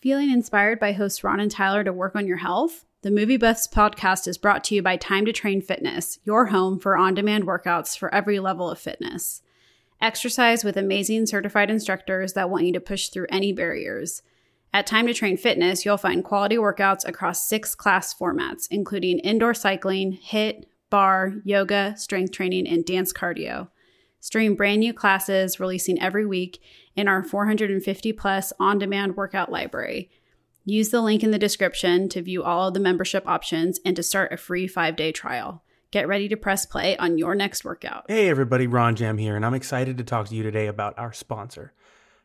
Feeling inspired by hosts Ron and Tyler to work on your health? The Movie Buffs podcast is brought to you by Time to Train Fitness, your home for on demand workouts for every level of fitness. Exercise with amazing certified instructors that want you to push through any barriers. At Time to Train Fitness, you'll find quality workouts across six class formats, including indoor cycling, HIIT, barre, yoga, strength training, and dance cardio. Stream brand new classes releasing every week in our 450 plus on demand workout library. Use the link in the description to view all of the membership options and to start a free five day trial. Get ready to press play on your next workout. Hey everybody, Ronjam here, and I'm excited to talk to you today about our sponsor.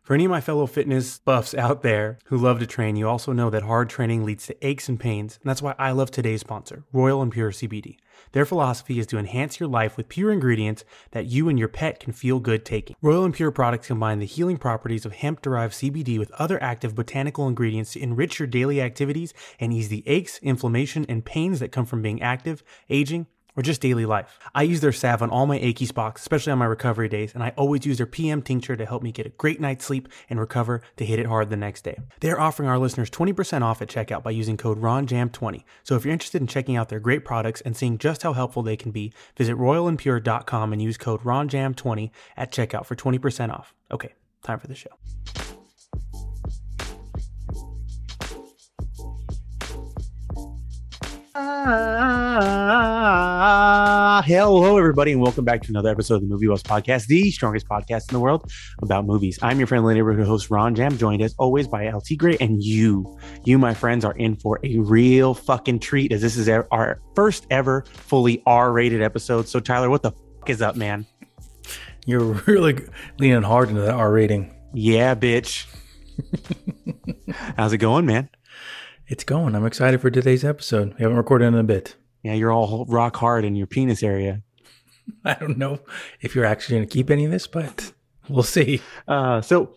For any of my fellow fitness buffs out there who love to train, you also know that hard training leads to aches and pains, and that's why I love today's sponsor, Royal and Pure CBD. Their philosophy is to enhance your life with pure ingredients that you and your pet can feel good taking. Royal and Pure products combine the healing properties of hemp derived CBD with other active botanical ingredients to enrich your daily activities and ease the aches, inflammation, and pains that come from being active, aging, or just daily life. I use their salve on all my achy spots, especially on my recovery days, and I always use their PM tincture to help me get a great night's sleep and recover to hit it hard the next day. They're offering our listeners 20% off at checkout by using code RONJAM20. So if you're interested in checking out their great products and seeing just how helpful they can be, visit royalandpure.com and use code RONJAM20 at checkout for 20% off. Okay, time for the show. Ah, hello, everybody, and welcome back to another episode of the Movie Buffs Podcast, the strongest podcast in the world about movies. I'm your friendly neighborhood host, Ronjam, joined as always by LT Gray, and you, you, my friends, are in for a real fucking treat as this is our first ever fully R-rated episode. So, Tyler, what the fuck is up, man? You're really leaning hard into that R rating. Yeah, bitch. How's it going, man? It's going. I'm excited for today's episode. We haven't recorded in a bit. Yeah, you're all rock hard in your penis area. I don't know if you're actually going to keep any of this, but we'll see. Uh, so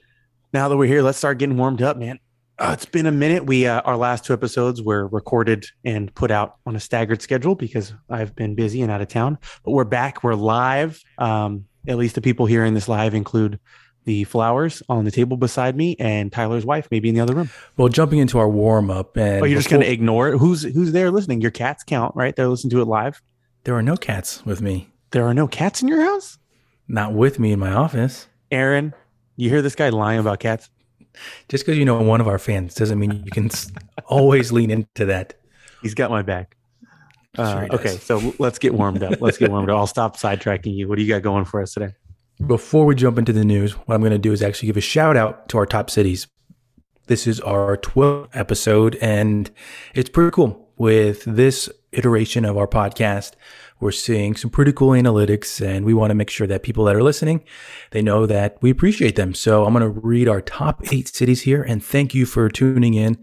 now that we're here, let's start getting warmed up, man. Uh, it's been a minute. We uh, our last two episodes were recorded and put out on a staggered schedule because I've been busy and out of town. But we're back. We're live. Um, at least the people hearing this live include the flowers on the table beside me, and Tyler's wife maybe in the other room. Well, jumping into our warm up, and oh, you're just going to ignore it. Who's who's there listening? Your cats count, right? They're listening to it live. There are no cats with me. There are no cats in your house. Not with me in my office. Aaron, you hear this guy lying about cats? Just because you know one of our fans doesn't mean you can always lean into that. He's got my back. Uh, sure okay, so let's get warmed up. Let's get warmed up. I'll stop sidetracking you. What do you got going for us today? Before we jump into the news, what I'm going to do is actually give a shout out to our top cities. This is our 12th episode, and it's pretty cool. With this iteration of our podcast, we're seeing some pretty cool analytics, and we want to make sure that people that are listening, they know that we appreciate them. So I'm going to read our top eight cities here, and thank you for tuning in,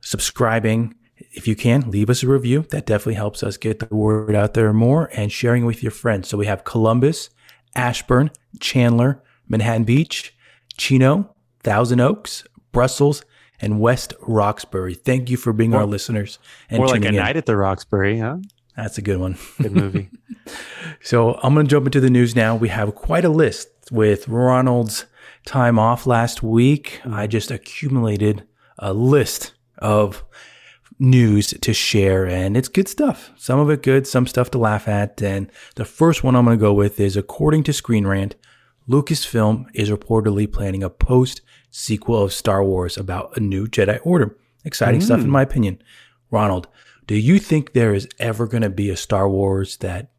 subscribing. If you can, leave us a review. That definitely helps us get the word out there more and sharing with your friends. So we have Columbus, Ashburn, Chandler, Manhattan Beach, Chino, Thousand Oaks, Brussels, and West Roxbury. Thank you for being more, our listeners. And more like a in. night at the Roxbury, huh? That's a good one. Good movie. so I'm going to jump into the news now. We have quite a list with Ronald's time off last week. Hmm. I just accumulated a list of news to share, and it's good stuff. Some of it good, some stuff to laugh at. And the first one I'm going to go with is according to Screen Rant, Lucasfilm is reportedly planning a post sequel of Star Wars about a new Jedi Order. Exciting mm. stuff, in hmm. my opinion. Ronald, do you think there is ever going to be a Star Wars that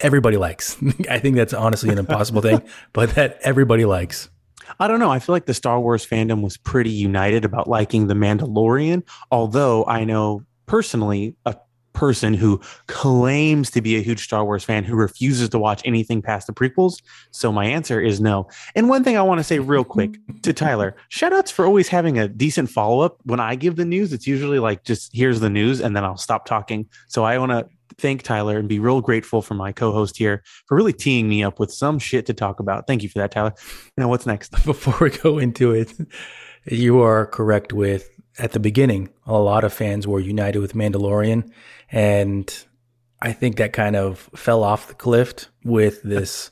everybody likes? I think that's honestly an impossible thing, but that everybody likes. I don't know. I feel like the Star Wars fandom was pretty united about liking The Mandalorian, although I know personally a person who claims to be a huge Star Wars fan who refuses to watch anything past the prequels. So my answer is no. And one thing I want to say real quick to Tyler, shout outs for always having a decent follow up. When I give the news, it's usually like just here's the news and then I'll stop talking. So I want to thank Tyler and be real grateful for my co-host here for really teeing me up with some shit to talk about. Thank you for that, Tyler. Now, what's next? Before we go into it, you are correct with at the beginning, a lot of fans were united with Mandalorian, and I think that kind of fell off the cliff with this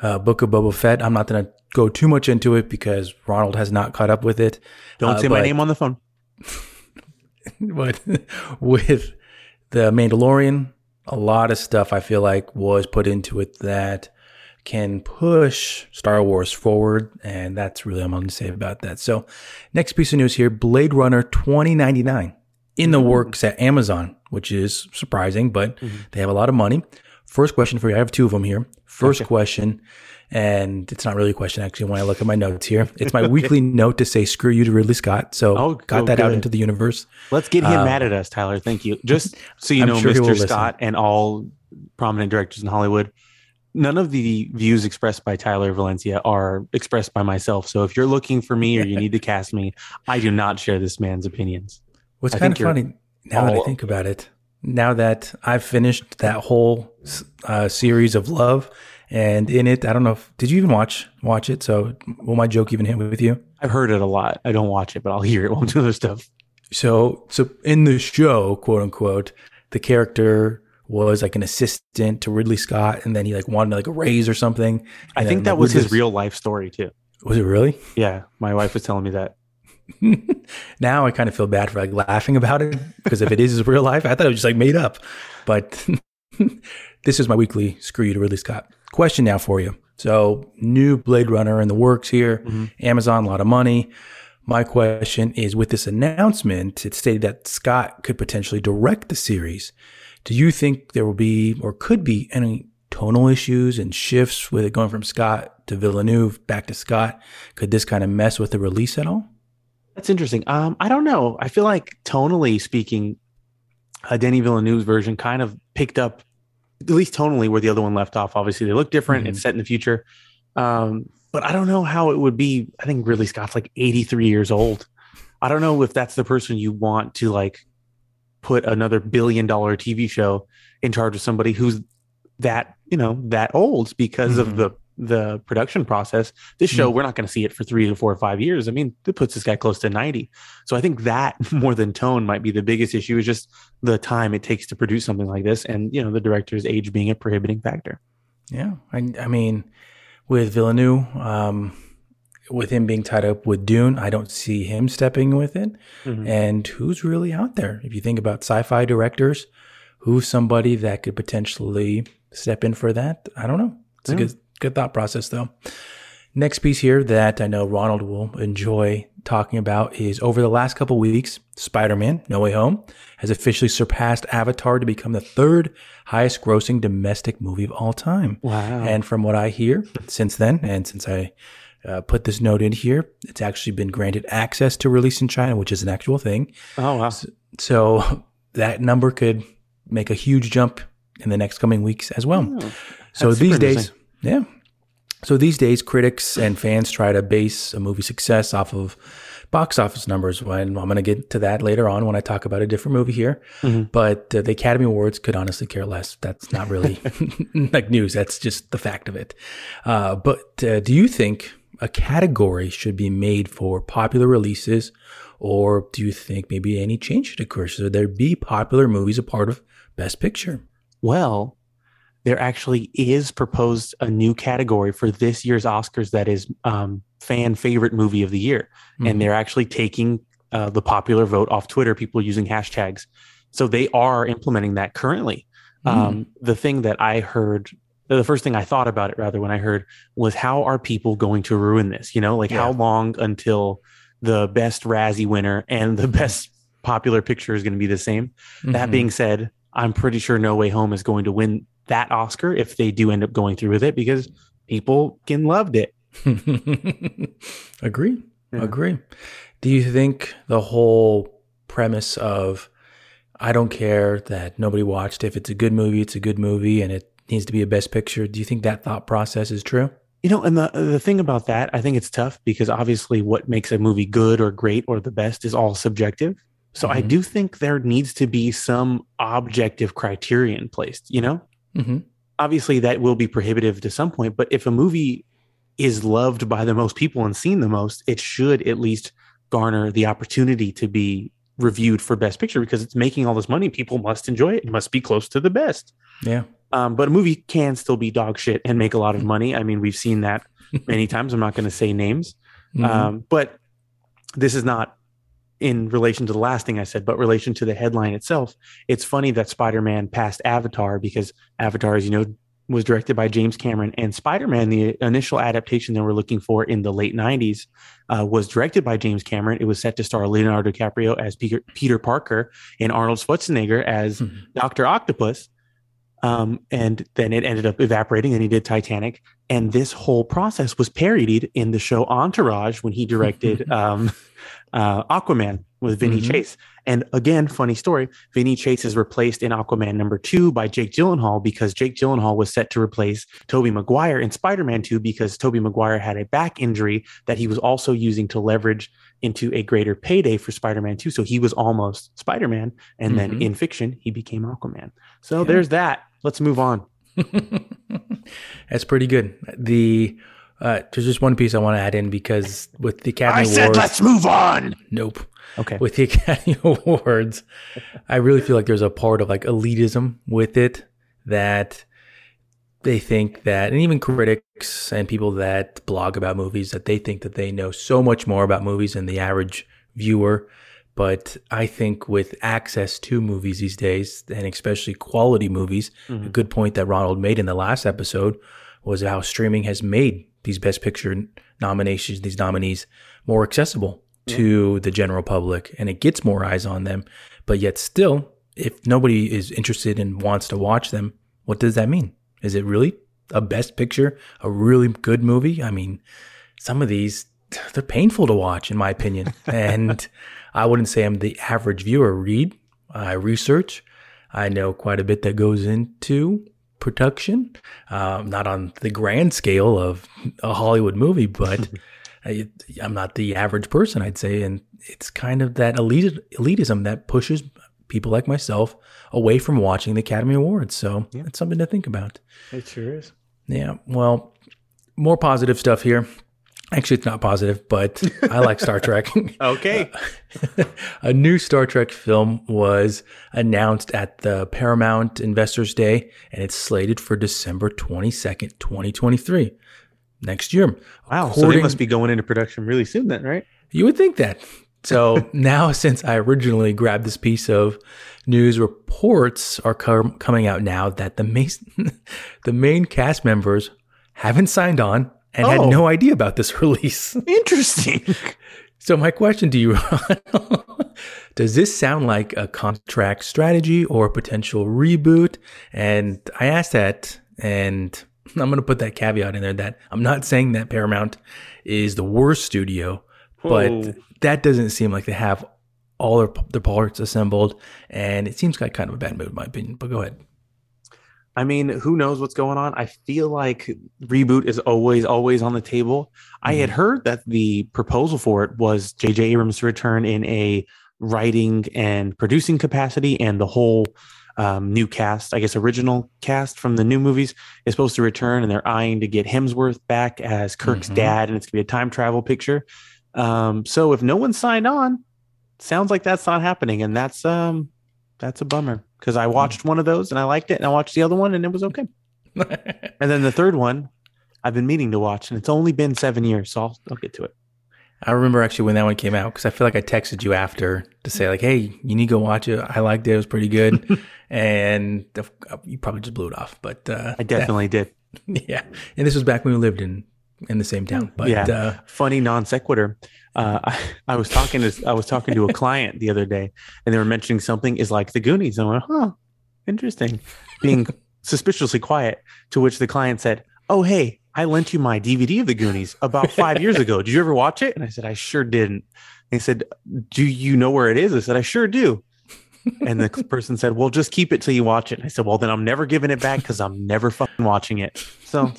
uh, Book of Boba Fett. I'm not going to go too much into it because Ronald has not caught up with it. Don't Uh, say my name on the phone. but with the Mandalorian, a lot of stuff I feel like was put into it that can push Star Wars forward, and that's really all I'm going to say about that. So, next piece of news here: Blade Runner 2099 in the mm-hmm. works at Amazon, which is surprising, but mm-hmm. they have a lot of money. First question for you: I have two of them here. First question. And it's not really a question actually when I look at my notes here. It's my weekly note to say screw you to Ridley Scott. So Oh, got oh, that out into the universe. Let's get him mad at us, Tyler. Thank you. Just so you I'm know, sure Mr. listen. Scott and all prominent directors in Hollywood, none of the views expressed by Tyler Valencia are expressed by myself. So if you're looking for me or you need to cast me, I do not share this man's opinions. What's I kind of funny now that I think about it, now that I've finished that whole uh, series of Love, and in it, I don't know if did you even watch watch it? So will my joke even hit with you? I've heard it a lot. I don't watch it, but I'll hear it while I'm doing other stuff. So so in the show, quote unquote, the character was like an assistant to Ridley Scott, and then he like wanted like a raise or something. I think that was his real life story too. Was it really? Yeah, my wife was telling me that. now I kind of feel bad for like laughing about it because if it is his real life, I thought it was just like made up. But this is my weekly screw you to Ridley Scott. Question now for you. So new Blade Runner in the works here. Amazon, a lot of money. My question is with this announcement, it stated that Scott could potentially direct the series. Do you think there will be or could be any tonal issues and shifts with it going from Scott to Villeneuve back to Scott? Could this kind of mess with the release at all? That's interesting. Um, I don't know. I feel like tonally speaking, uh, Denis Villeneuve's version kind of picked up, at least tonally, where the other one left off. Obviously, they look different. Mhm. It's set in the future, um, but I don't know how it would be. I think Ridley Scott's like 83 years old. I don't know if that's the person you want to like put another billion dollar TV show in charge of somebody who's that you know that old because Mhm. of the the production process. This show we're not going to see it for three to four or five years. I mean, it puts this guy close to ninety. So I think that more than tone might be the biggest issue. Is just the time it takes to produce something like this, and you know the director's age being a prohibiting factor. Yeah, I, I mean, with Villeneuve, um, with him being tied up with Dune, I don't see him stepping with it. Mhm. And who's really out there? If you think about sci-fi directors, who's somebody that could potentially step in for that? I don't know. It's a good good thought process though. Next piece here that I know Ronald will enjoy talking about is over the last couple weeks, Spider-Man: No Way Home has officially surpassed Avatar to become the third highest grossing domestic movie of all time. Wow. And from what I hear since then, and since I uh, put this note in here, it's actually been granted access to release in China, which is an actual thing. oh wow. So that number could make a huge jump in the next coming weeks as well. Oh, so these days. Yeah. So these days, critics and fans try to base a movie success off of box office numbers. When I'm going to get to that later on when I talk about a different movie here. Mhm. But uh, the Academy Awards could honestly care less. That's not really like news. That's just the fact of it. Uh, but uh, do you think a category should be made for popular releases, or do you think maybe any change should occur? Should there be popular movies a part of Best Picture? Well, there actually is proposed a new category for this year's Oscars that is um, fan favorite movie of the year, Mhm. and they're actually taking uh, the popular vote off Twitter. People using hashtags, so they are implementing that currently. Um, the thing that I heard, the first thing I thought about it rather when I heard was how are people going to ruin this? You know, like how long until the best Razzie winner and the best popular picture is going to be the same? That Mhm. being said, I'm pretty sure No Way Home is going to win that Oscar if they do end up going through with it because people can loved it. agree. Yeah. Agree. Do you think the whole premise of I don't care that nobody watched if it's a good movie, it's a good movie and it needs to be a best picture. Do you think that thought process is true? You know, and the the thing about that, I think it's tough because obviously what makes a movie good or great or the best is all subjective. So I Mhm. do think there needs to be some objective criterion placed, you know? Mm-hmm. Obviously that will be prohibitive to some point, but if a movie is loved by the most people and seen the most, it should at least garner the opportunity to be reviewed for best picture because it's making all this money. People must enjoy it. It must be close to the best. Yeah. Um, but a movie can still be dog shit and make a lot of money. I mean, we've seen that many times. I'm not going to say names, Mhm. um, but this is not in relation to the last thing I said, but relation to the headline itself. It's funny that Spider-Man passed Avatar because Avatar, as you know, was directed by James Cameron, and Spider-Man, the initial adaptation they were looking for in the late '90s, uh, was directed by James Cameron. It was set to star Leonardo DiCaprio as Peter, Peter Parker and Arnold Schwarzenegger as Mhm. Doctor Octopus. Um, and then it ended up evaporating, and he did Titanic. And this whole process was parodied in the show Entourage when he directed um, uh, Aquaman with Vinny Mhm. Chase. And again, funny story: Vinny Chase is replaced in Aquaman number two by Jake Gyllenhaal because Jake Gyllenhaal was set to replace Tobey Maguire in Spider-Man two because Tobey Maguire had a back injury that he was also using to leverage into a greater payday for Spider-Man two. So he was almost Spider-Man, and then Mhm. in fiction he became Aquaman. So Yeah. there's that. Let's move on. That's pretty good. The uh, there's just one piece I want to add in because with the Academy I Awards, said let's move on. nope. Okay. With the Academy Awards, I really feel like there's a part of like elitism with it that they think that, and even critics and people that blog about movies, that they think that they know so much more about movies than the average viewer. But I think with access to movies these days, and especially quality movies, a Mhm. good point that Ronald made in the last episode was how streaming has made these Best Picture nominations, these nominees, more accessible to the general public, and it gets more eyes on them. But yet, still, if nobody is interested and wants to watch them, what does that mean? Is it really a Best Picture, a really good movie? I mean, some of these they're painful to watch, in my opinion, and I wouldn't say I'm the average viewer. Read, I research, I know quite a bit that goes into production, um, not on the grand scale of a Hollywood movie, but I, I'm not the average person, I'd say. And it's kind of that elite, elitism that pushes people like myself away from watching the Academy Awards. So Yeah. it's something to think about. It sure is. Yeah. Well, more positive stuff here. Actually, it's not positive, but I like Star Trek. Okay. a new Star Trek film was announced at the Paramount Investors Day, and it's slated for December 22nd, 2023, next year. Wow. so they must be going into production really soon then, right? You would think that. So now, since I originally grabbed this piece of news, reports are com- coming out now that the main, the main cast members haven't signed on and Oh. had no oh. idea about this release. Interesting. So my question to you, does this sound like a contract strategy or a potential reboot? And I asked that, and I'm going to put that caveat in there that I'm not saying that Paramount is the worst studio, but that doesn't seem like they have all their, their parts assembled, and it seems like kind of a bad move, in my opinion. But go ahead. I mean, who knows what's going on? I feel like reboot is always, always on the table. I had heard that the proposal for it was J.J. Abrams to return in a writing and producing capacity, and the whole um, new cast, I guess, original cast from the new movies is supposed to return, and they're eyeing to get Hemsworth back as Kirk's Mhm. dad, and it's gonna be a time travel picture. Um, so if no one signed on, sounds like that's not happening, and that's um, that's a bummer because I watched one of those and I liked it, and I watched the other one and it was okay. And then the third one, I've been meaning to watch, and it's only been seven years, so I'll, I'll get to it. I remember actually when that one came out because I feel like I texted you after to say like, "Hey, you need to go watch it. I liked it. It was pretty good," and the- you probably just blew it off. But uh, I definitely did. yeah. And this was back when we lived in in the same town. But Yeah. uh, Funny non sequitur. Uh, I, I was talking to I was talking to a client the other day, and they were mentioning something is like the Goonies. And I went, "Huh, interesting." Being suspiciously quiet, to which the client said, "Oh, hey, I lent you my DVD of the Goonies about five years ago. Did you ever watch it?" And I said, "I sure didn't." They said, "Do you know where it is?" I said, "I sure do." And the person said, "Well, just keep it till you watch it." And I said, "Well, then I'm never giving it back because I'm never fucking watching it." So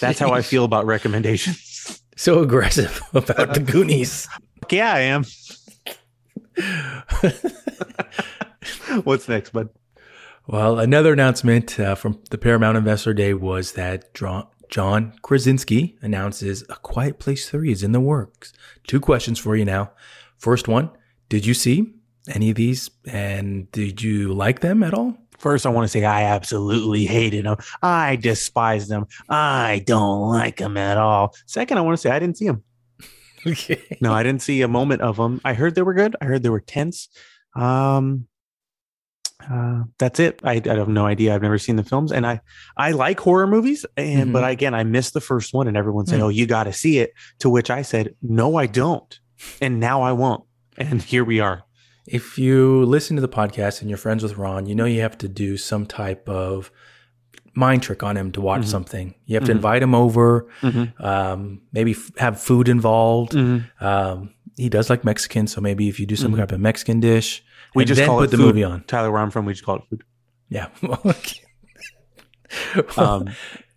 that's how I feel about recommendations. so aggressive about the Goonies. Yeah, I am. What's next, bud? Well, another announcement uh, from the Paramount Investor Day was that John, John Krasinski announces A Quiet Place 3 is in the works. Two questions for you now. First one, did you see any of these and did you like them at all? First, I want to say I absolutely hated him. I despised him. I don't like him at all. Second, I want to say I didn't see him. Okay. No, I didn't see a moment of them. I heard they were good. I heard they were tense. Um, uh, that's it. I, I have no idea. I've never seen the films, and I I like horror movies, and Mhm. but again, I missed the first one, and everyone said, Hmm. "Oh, you got to see it." To which I said, "No, I don't," and now I won't. And here we are. If you listen to the podcast and you're friends with Ron, you know you have to do some type of mind trick on him to watch Mhm. something. You have to Mhm. invite him over, Mm-hmm. um, maybe f- have food involved. Mm-hmm. Um, he does like Mexican, so maybe if you do some Mhm. type of Mexican dish, We just call put it the food. movie on. Tyler, where I'm from, we just call it food. Yeah. um,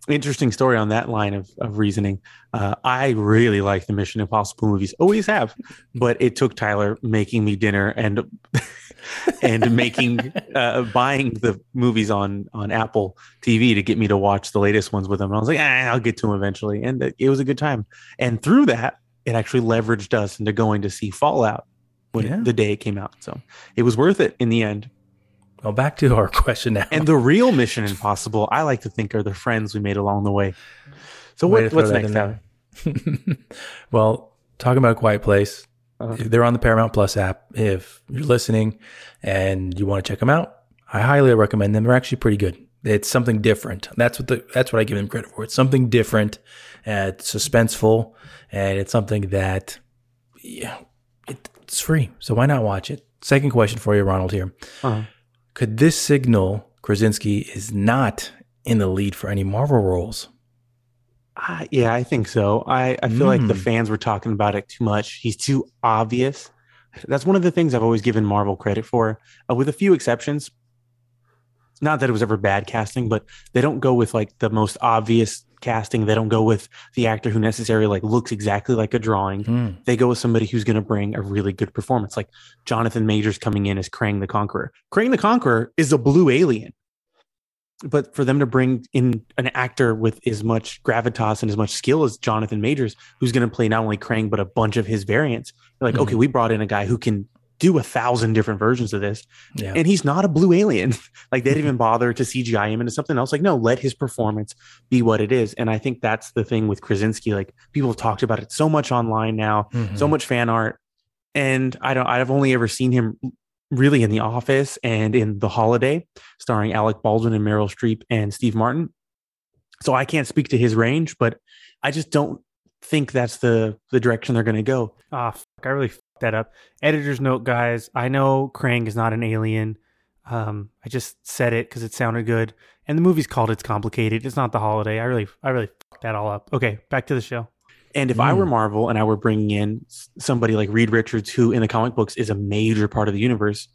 interesting story on that line of, of reasoning. Uh, I really like the Mission Impossible movies, always have, but it took Tyler making me dinner and and making uh, buying the movies on on Apple TV to get me to watch the latest ones with him. And I was like, ah, I'll get to them eventually, and it was a good time. And through that, it actually leveraged us into going to see Fallout when Yeah. the day it came out. So it was worth it in the end. well, back to our question now. And the real Mission Impossible, I like to think, are the friends we made along the way. So what, what's next, Tyler? well, talking about a Quiet Place, Uh-huh. if they're on the Paramount Plus app. If you're listening and you want to check them out, I highly recommend them. They're actually pretty good. It's something different. That's what the that's what I give them credit for. It's something different. Uh, it's suspenseful, and it's something that yeah, it, it's free. So why not watch it? Second question for you, Ronald. Here, Uh-huh. could this signal Krasinski is not in the lead for any Marvel roles? Uh, yeah, I think so. I, I feel like the Mm. fans were talking about it too much. He's too obvious. That's one of the things I've always given Marvel credit for, uh, with a few exceptions. Not that it was ever bad casting, but they don't go with like the most obvious casting. They don't go with the actor who necessarily like looks exactly like a drawing. Hmm. They go with somebody who's going to bring a really good performance, like Jonathan Majors coming in as Kang the Conqueror. Kang the Conqueror is a blue alien but for them to bring in an actor with as much gravitas and as much skill as Jonathan Majors, who's going to play not only Kang but a bunch of his variants, you're like, Mhm. okay, we brought in a guy who can do a thousand different versions of this, Yeah. and he's not a blue alien. like they didn't even bother to CGI him into something else. Like, no, let his performance be what it is. And I think that's the thing with Krasinski. Like people have talked about it so much online now, Mhm. so much fan art, and I don't. I've only ever seen him really in The Office and in The Holiday, starring Alec Baldwin and Meryl Streep and Steve Martin. So I can't speak to his range, but I just don't think that's the the direction they're going to go. Ah, fuck, I really that up. Editor's note, guys. I know Kang is not an alien. Um, I just said it because it sounded good, and the movie's called "It's Complicated." It's not The Holiday. I really, I really that all up. Okay, back to the show. And if I Mm. were Marvel and I were bringing in somebody like Reed Richards, who in the comic books is a major part of the universe,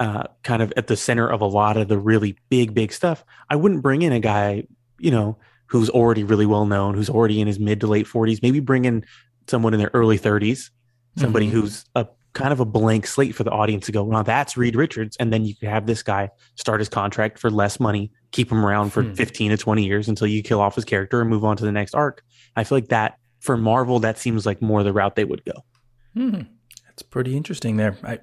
uh, kind of at the center of a lot of the really big, big stuff, I wouldn't bring in a guy, you know, who's already really well known, who's already in his mid to late 40s. Maybe bring in someone in their early 30s, somebody Mhm. who's a kind of a blank slate for the audience to go, well, that's Reed Richards. And then you could have this guy start his contract for less money, keep him around for Hmm. 15 to 20 years until you kill off his character and move on to the next arc. I feel like that for Marvel, that seems like more the route they would go. Hmm. That's pretty interesting there. I,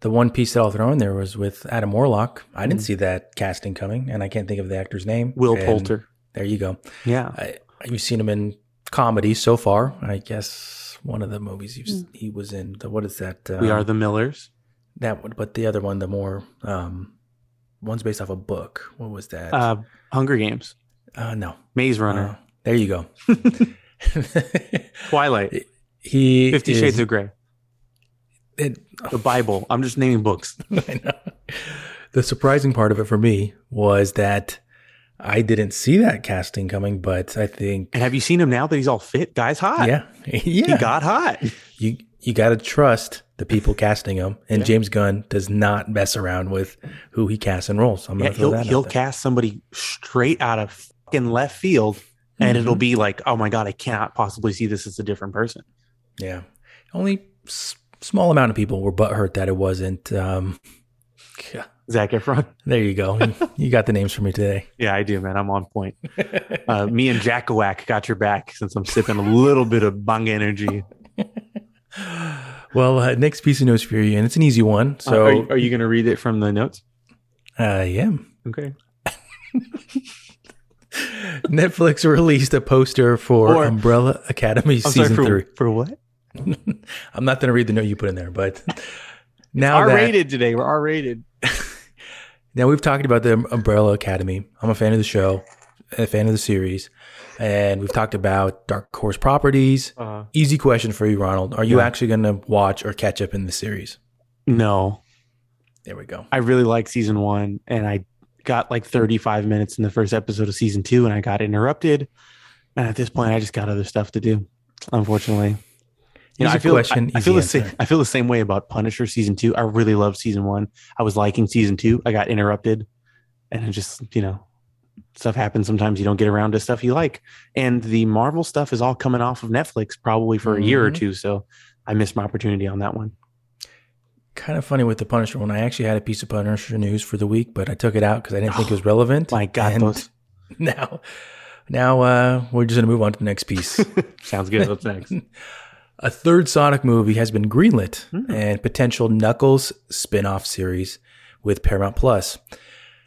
the one piece that I'll throw in there was with Adam Warlock. I didn't Mhm. see that casting coming, and I can't think of the actor's name. Will And Poulter. There you go. Yeah. I, you've seen him in comedy so far. I guess one of the movies you've, Mm. he was in. The, what is that? we um, are the Millers. that one, but the other one, the more um, one's based off a book. What was that? Uh, Hunger Games. Uh, no, Maze Uh, Runner. there you go. Twilight. he Fifty is- Shades of Grey. it- The Bible. I'm just naming books. I know. The surprising part of it for me was that I didn't see that casting coming, but I think And have you seen him now that he's all fit? Guy's hot. yeah, yeah, He got hot. you you got to trust the people casting him, and Yeah. James Gunn does not mess around with who he casts and roles. I'm Yeah, he'll that he'll cast somebody straight out of fucking left field, and Mhm. it'll be like, oh my god, I cannot possibly see this as a different person. Yeah, only s- small amount of people were butthurt that it wasn't. Um, yeah, Zac Efron. there you go. you got the names for me today. Yeah, I do, man. I'm on point. Uh, me and Jackawak got your back since I'm sipping a little bit of bang energy. well, uh, next piece of news for you, and it's an easy one. So, So are, you- are you going to read it from the notes? I am. Okay. Netflix released a poster for Or- Umbrella Academy I'm season sorry for, three. for what? I'm not going to read the note you put in there, but now R rated today. We're R rated. now we've talked about the Umbrella Academy. I'm a fan of the show, a fan of the series, and we've talked about Dark Horse properties. Uh, Easy question for you, Ronald: Are you Yeah. actually going to watch or catch up in the series? no, There we go. I really like season one, and I got like 35 minutes in the first episode of season two, and I got interrupted. And at this point, I just got other stuff to do. Unfortunately, you know, I feel question, I, I feel the same. I feel the same way about Punisher season two. I really loved season one. I was liking season two. I got interrupted, and it just you know, stuff happens. Sometimes you don't get around to stuff you like, and the Marvel stuff is all coming off of Netflix probably for a year or Mhm. two. So I missed my opportunity on that one. Kind of funny with the Punisher one. I actually had a piece of Punisher news for the week, but I took it out because I didn't think it was relevant. My God, those now, now uh, we're just going to move on to the next piece. sounds good. What's next? A third Sonic movie has been greenlit Hmm. and potential Knuckles spin-off series with Paramount Plus.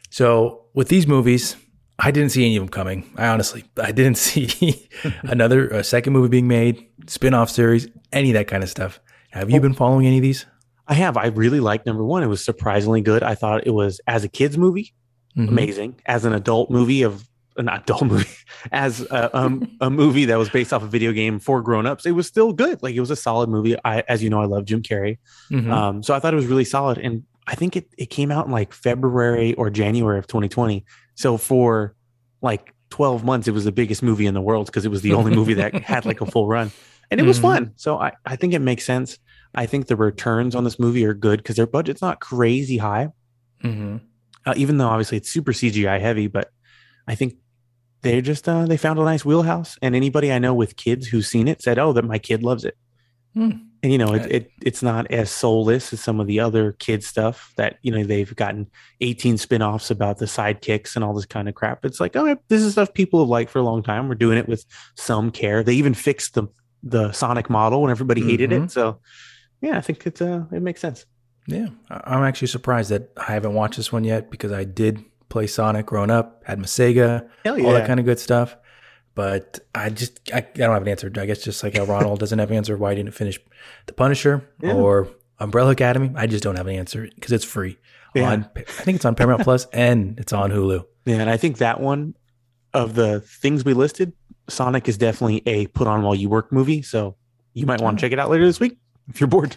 So with these movies, I didn't see any of them coming. I honestly, I didn't see another a second movie being made, spin-off series, any of that kind of stuff. Have you been following any of these? I have. I really liked number one. It was surprisingly good. I thought it was as a kids movie, Mhm. amazing. As an adult movie of not adult movie, as a, um, a movie that was based off a video game for grown-ups, it was still good. Like it was a solid movie. I, as you know, I love Jim Carrey. Mhm. Um, so I thought it was really solid. And I think it, it came out in like February or January of 2020. So for like 12 months, it was the biggest movie in the world because it was the only movie that had like a full run. And it was Mhm. fun. So I, I think it makes sense. I think the returns on this movie are good because their budget's not crazy high, Mhm. uh, even though obviously it's super CGI heavy. But I think they just uh, they found a nice wheelhouse. And anybody I know with kids who's seen it said, "Oh, that my kid loves it." Hmm. And you know, it, it it's not as soulless as some of the other kid stuff that you know they've gotten 18 spin-offs about the sidekicks and all this kind of crap. It's like, oh, this is stuff people have liked for a long time. We're doing it with some care. They even fixed the the Sonic model when everybody hated Mhm. it. So yeah, I think it's uh it makes sense. Yeah, I'm actually surprised that I haven't watched this one yet because I did play Sonic growing up, had my Sega, Hell all that kind of good stuff. But I just I, I don't have an answer. I guess just like how Ronald doesn't have an answer why he didn't finish The Punisher Yeah. or Umbrella Academy. I just don't have an answer because it's free. Yeah. On, I think it's on Paramount Plus and it's on Hulu. Yeah, and I think that one of the things we listed, Sonic is definitely a put on while you work movie. So you might want to check it out later this week if you're bored.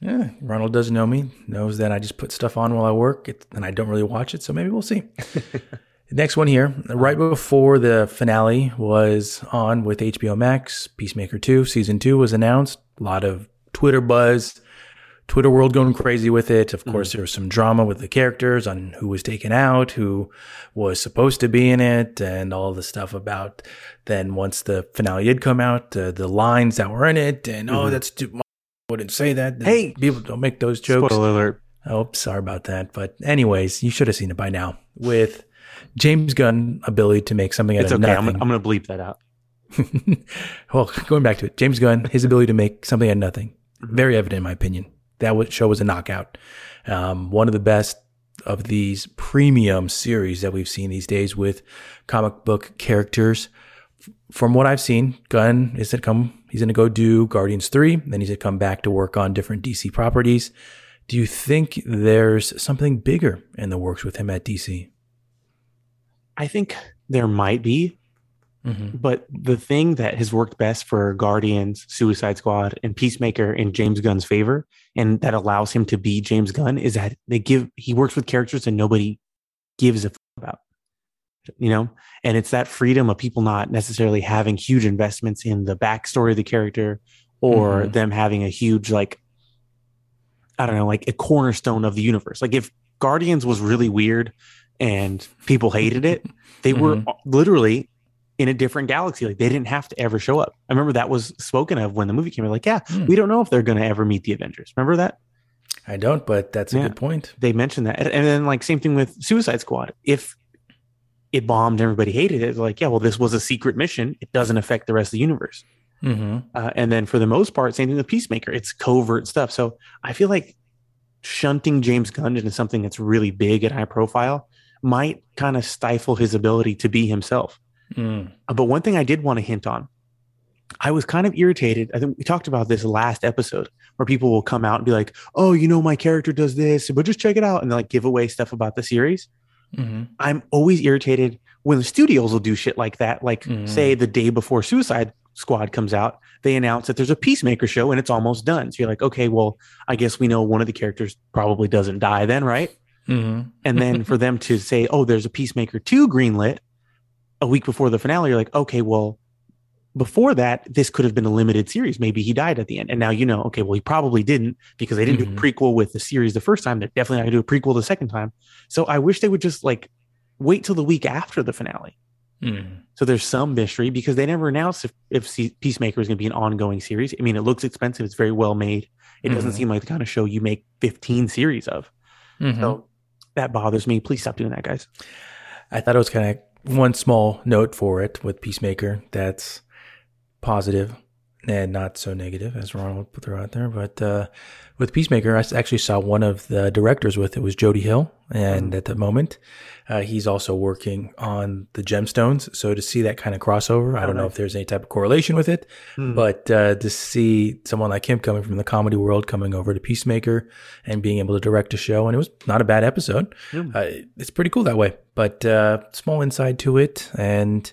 Yeah, Ronald doesn't know me, knows that I just put stuff on while I work and I don't really watch it. So maybe we'll see. The Next one here, right before the finale was on with HBO Max, Peacemaker 2, season 2 was announced. A lot of Twitter buzz, Twitter world going crazy with it. Of course, there was some drama with the characters on who was taken out, who was supposed to be in it, and all the stuff about then once the finale did come out, uh, the lines that were in it, and oh, Mhm. that's too wouldn't say that. Hey! people don't make those jokes. Spoiler alert. Oh, sorry about that. But anyways, you should have seen it by now. With James Gunn ability to make something out It's of okay. I'm, nothing. I'm going to bleep that out. well, going back to it, James Gunn, his ability to make something out of nothing, Mm-hmm. very evident in my opinion. That show was a knockout. Um, one of the best of these premium series that we've seen these days with comic book characters. From what I've seen, Gunn is to come. He's going to go do Guardians three, then he's going to come back to work on different DC properties. Do you think there's something bigger in the works with him at DC? I think there might be, Mm-hmm. but the thing that has worked best for Guardians, Suicide Squad, and Peacemaker in James Gunn's favor, and that allows him to be James Gunn, is that they give he works with characters that nobody gives a f- about, you know, and it's that freedom of people not necessarily having huge investments in the backstory of the character or Mhm. them having a huge like, I don't know, like a cornerstone of the universe. Like if Guardians was really weird and people hated it, they were Mhm. literally in a different galaxy. Like they didn't have to ever show up. I remember that was spoken of when the movie came out. Like, yeah, Hmm. we don't know if they're going to ever meet the Avengers. Remember that? I don't, but that's a Yeah. good point. They mentioned that. And, and then, like, same thing with Suicide Squad. If it bombed, everybody hated it. Like, yeah, well, this was a secret mission. It doesn't affect the rest of the universe. Mm-hmm. Uh, and then for the most part, same thing with Peacemaker. It's covert stuff. So I feel like shunting James Gunn into something that's really big and high profile might kind of stifle his ability to be himself. Mm. Uh, But one thing I did want to hint on, I was kind of irritated. I think we talked about this last episode where people will come out and be like, "Oh, you know, my character does this, but just check it out," and like give away stuff about the series. Hmm I'm always irritated when the studios will do shit like that. Like, Mhm. say the day before Suicide Squad comes out, they announce that there's a Peacemaker show and it's almost done. So you're like, okay, well, I guess we know one of the characters probably doesn't die then, right? hmm And then for them to say, oh, there's a Peacemaker 2 greenlit a week before the finale, you're like, okay, well, before that, this could have been a limited series. Maybe he died at the end. And now you know, okay, well, he probably didn't because they didn't Mhm. do a prequel with the series the first time. They're definitely not going to do a prequel the second time. So I wish they would just like wait till the week after the finale. Mm. So there's some mystery because they never announced if, if Peacemaker is going to be an ongoing series. I mean, it looks expensive. It's very well made. It doesn't Mhm. seem like the kind of show you make 15 series of. Mhm. So that bothers me. Please stop doing that, guys. I thought it was kind of one small note for it with Peacemaker that's positive and not so negative as Ronald put throw out there. But uh, with Peacemaker, I actually saw one of the directors with it was Jody Hill, and at the moment, uh, he's also working on the Gemstones. So to see that kind of crossover, I don't know if there's any type of correlation with it, Hmm. but uh, to see someone like him coming from the comedy world coming over to Peacemaker and being able to direct a show, and it was not a bad episode. Uh, it's pretty cool that way. But uh, small insight to it, and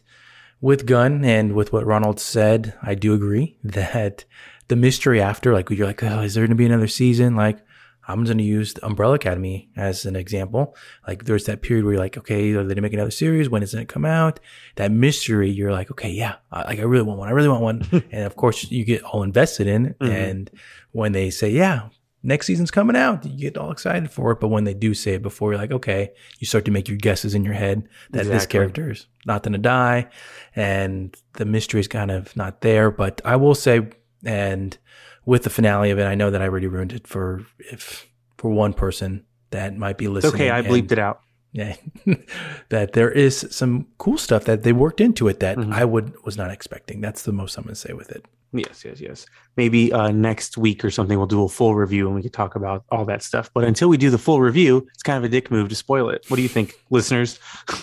with Gunn and with what Ronald said, I do agree that the mystery after, like you're like, oh, is there going to be another season? Like. I'm going to use the Umbrella Academy as an example. Like, there's that period where you're like, okay, are they going to make another series? When is it going to come out? That mystery, you're like, okay, yeah, I- like I really want one. I really want one. and of course, you get all invested in. Mhm. And when they say, yeah, next season's coming out, you get all excited for it. But when they do say it before, you're like, okay, you start to make your guesses in your head that this Exactly. character is not going to die. And the mystery is kind of not there. But I will say, and with the finale of it, I know that I already ruined it for if for one person that might be It's listening. okay. I and- bleeped it out. yeah, that there is some cool stuff that they worked into it that Mhm. I would was not expecting. That's the most I'm going to say with it. Yes, yes, yes. Maybe uh, next week or something, we'll do a full review and we can talk about all that stuff. But until we do the full review, it's kind of a dick move to spoil it. What do you think, listeners?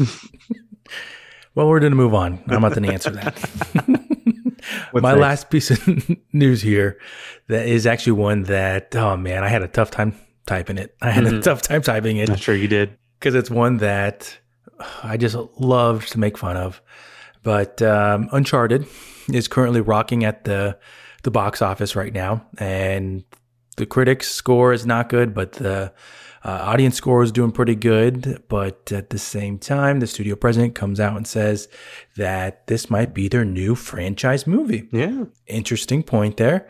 Well, we're going to move on. I'm not going to answer that. My next? last piece of news here that is actually one that oh man, I had a tough time typing it. I had a Mhm. tough time typing it I'm sure you did. because it's one that I just love to make fun of. But um, Uncharted is currently rocking at the the box office right now, and the critics score is not good, but the uh, audience score is doing pretty good. But at the same time, the studio president comes out and says that this might be their new franchise movie Yeah. interesting point there.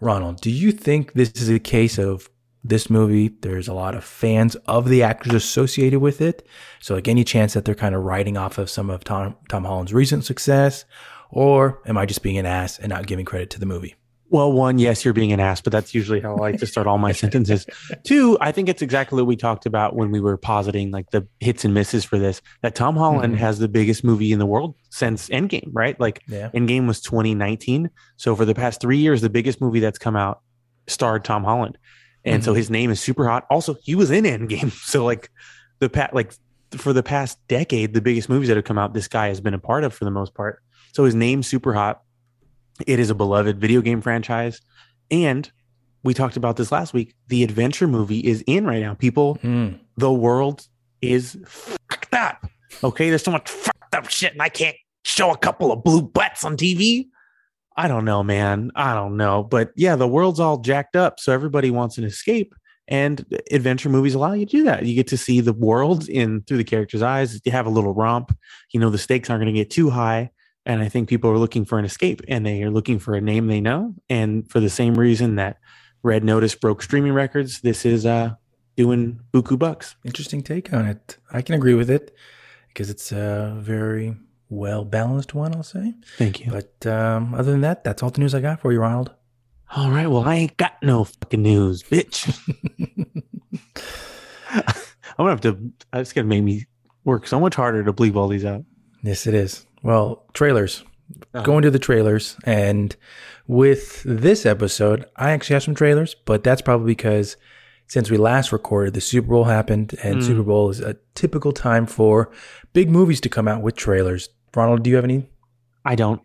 Ronald, do you think this is a case of this movie? There's a lot of fans of the actors associated with it. So, like, any chance that they're kind of riding off of some of Tom, Tom Holland's recent success? Or am I just being an ass and not giving credit to the movie? Well, one, yes, you're being an ass, but that's usually how I like to start all my sentences. Two, I think it's exactly what we talked about when we were positing like the hits and misses for this. That Tom Holland Mhm. has the biggest movie in the world since Endgame, right? Like Yeah. Endgame was 2019. So for the past three years, the biggest movie that's come out starred Tom Holland. And so Mhm. his name is super hot. Also, he was in Endgame. So like the pat like for the past decade, the biggest movies that have come out, this guy has been a part of for the most part. So his name's super hot. It is a beloved video game franchise. And we talked about this last week. The adventure movie is in right now. People Mm. the world is fucked up. Okay, there's so much fucked up shit, and I can't show a couple of blue butts on TV. I don't know, man. I don't know, but yeah, the world's all jacked up, so everybody wants an escape, and adventure movies allow you to do that. You get to see the world in through the character's eyes. You have a little romp. You know, the stakes aren't going to get too high, and I think people are looking for an escape, and they are looking for a name they know, and for the same reason that Red Notice broke streaming records, this is uh doing buku bucks. Interesting take on it. I can agree with it because it's a very well balanced one, I'll say. Thank you. But um, other than that, that's all the news I got for you, Ronald. All right. Well, I ain't got no fucking news, bitch. I'm gonna have to. That's gonna make me work so much harder to bleep all these out. Yes, it is. Well, trailers. Uh-huh. Going to the trailers. And with this episode, I actually have some trailers, but that's probably because since we last recorded, the Super Bowl happened, and Mm. Super Bowl is a typical time for big movies to come out with trailers. Ronald, do you have any? I don't.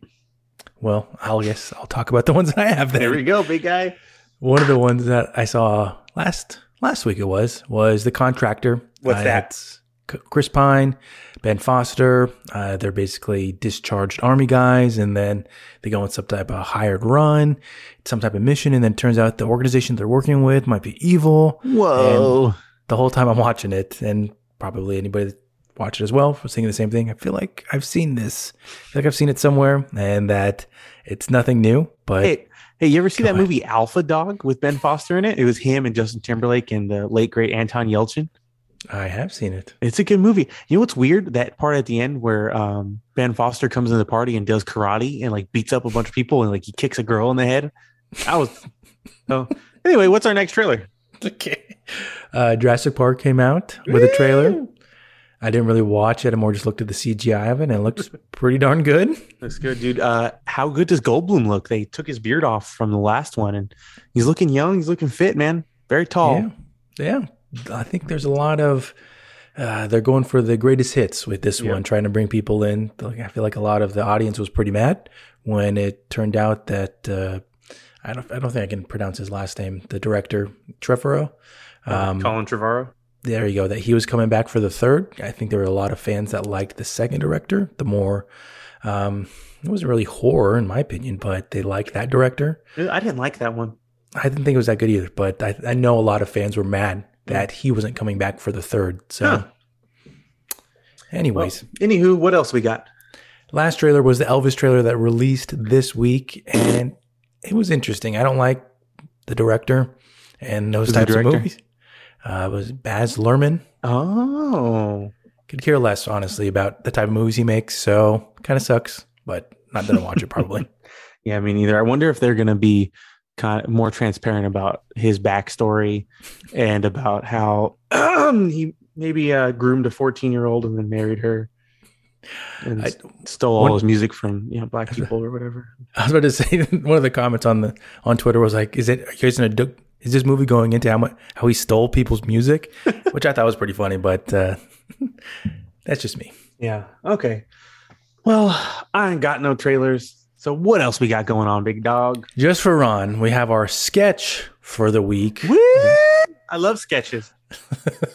Well, I'll guess I'll talk about the ones that I have there. There we go, big guy. One of the ones that I saw last last week it was was the contractor. What's Uh, that? Chris Pine, Ben Foster. Uh, they're basically discharged army guys, and then they go on some type of hired run, some type of mission, and then it turns out the organization they're working with might be evil. Whoa. The whole time I'm watching it, and probably anybody that watched it as well was thinking the same thing. I feel like I've seen this. I feel like I've seen it somewhere, and that it's nothing new. But Hey, hey, you ever see that movie Alpha Dog with Ben Foster in it? It was him and Justin Timberlake and the late great Anton Yelchin. I have seen it. It's a good movie. You know what's weird? That part at the end where um, Ben Foster comes in the party and does karate and like beats up a bunch of people and like he kicks a girl in the head. I was. oh, anyway, what's our next trailer? Okay. Uh, Jurassic Park came out with a trailer. I didn't really watch it. I more just looked at the CGI of it, and it looks pretty darn good. Looks good, dude. Uh, how good does Goldblum look? They took his beard off from the last one, and he's looking young. He's looking fit, man. Very tall. Yeah, yeah. I think there's a lot of. Uh, they're going for the greatest hits with this Yeah. one, trying to bring people in. Like, I feel like a lot of the audience was pretty mad when it turned out that uh, I don't. I don't think I can pronounce his last name. The director Trevorrow. Um, Colin Trevorrow. there you go. That he was coming back for the third. I think there were a lot of fans that liked the second director. The more, um, it wasn't really horror in my opinion, but they liked that director. I didn't like that one. I didn't think it was that good either, but I, I know a lot of fans were mad that he wasn't coming back for the third. So, Huh. anyways, Anywho, what else we got? last trailer was the Elvis trailer that released this week, and it was interesting. I don't like the director and those Who's types of movies. Uh, it was Baz Luhrmann. Oh, Could care less, honestly, about the type of movies he makes. So, kind of sucks, but not gonna watch it probably. yeah, me neither. I wonder if they're gonna be kind of more transparent about his backstory and about how he maybe uh, groomed a 14 year old and then married her and I- stole all one- his music from you know black people or whatever. I was about to say one of the comments on the on Twitter was like, "Is it? Are you guys gonna is this movie going into how much how he stole people's music?" Which I thought was pretty funny, but uh, that's just me. Yeah. Okay. Well, I ain't got no trailers. So what else we got going on, big dog? Just for Ron, we have our sketch for the week. Woo! I love sketches.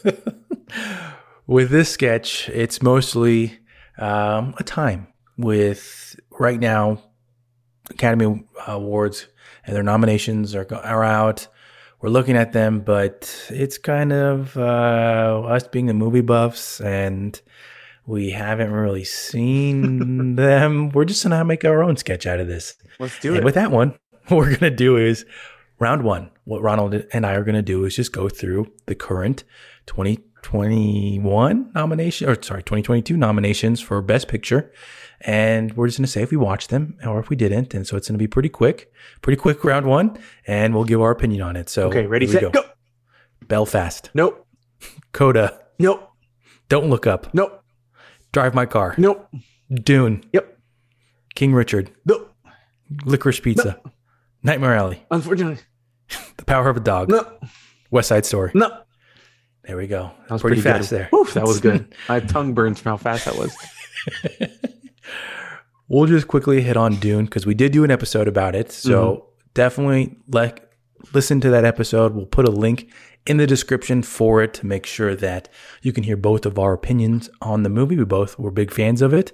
with this sketch, it's mostly um, a time with right now Academy Awards and their nominations are, are out. We're looking at them, but it's kind of uh, us being the movie buffs and we haven't really seen them. We're just to make our own sketch out of this. Let's do And it. with that one, what we're to do is round one. What Ronald and I are to do is just go through the current 2021 nomination, or sorry, 2022 nominations for Best Picture. And we're just to say if we watched them or if we didn't. And so it's to be pretty quick, pretty quick round one. And we'll give our opinion on it. So okay, ready, set, go. Belfast, Nope. Coda, Nope. Don't Look Up, Nope. Drive My Car, Nope. Dune, Yep. King Richard, Nope. Licorice Pizza, Nightmare Alley, Unfortunately. The Power of a Dog, Nope. West Side Story. Nope. There we go. That was pretty, pretty, fast good. there. Oof, that was good. My have tongue burns from how fast that was. We'll just quickly hit on Dune because we did do an episode about it. So mm-hmm. definitely like listen to that episode. We'll put a link in the description for it to make sure that you can hear both of our opinions on the movie. We both were big fans of it.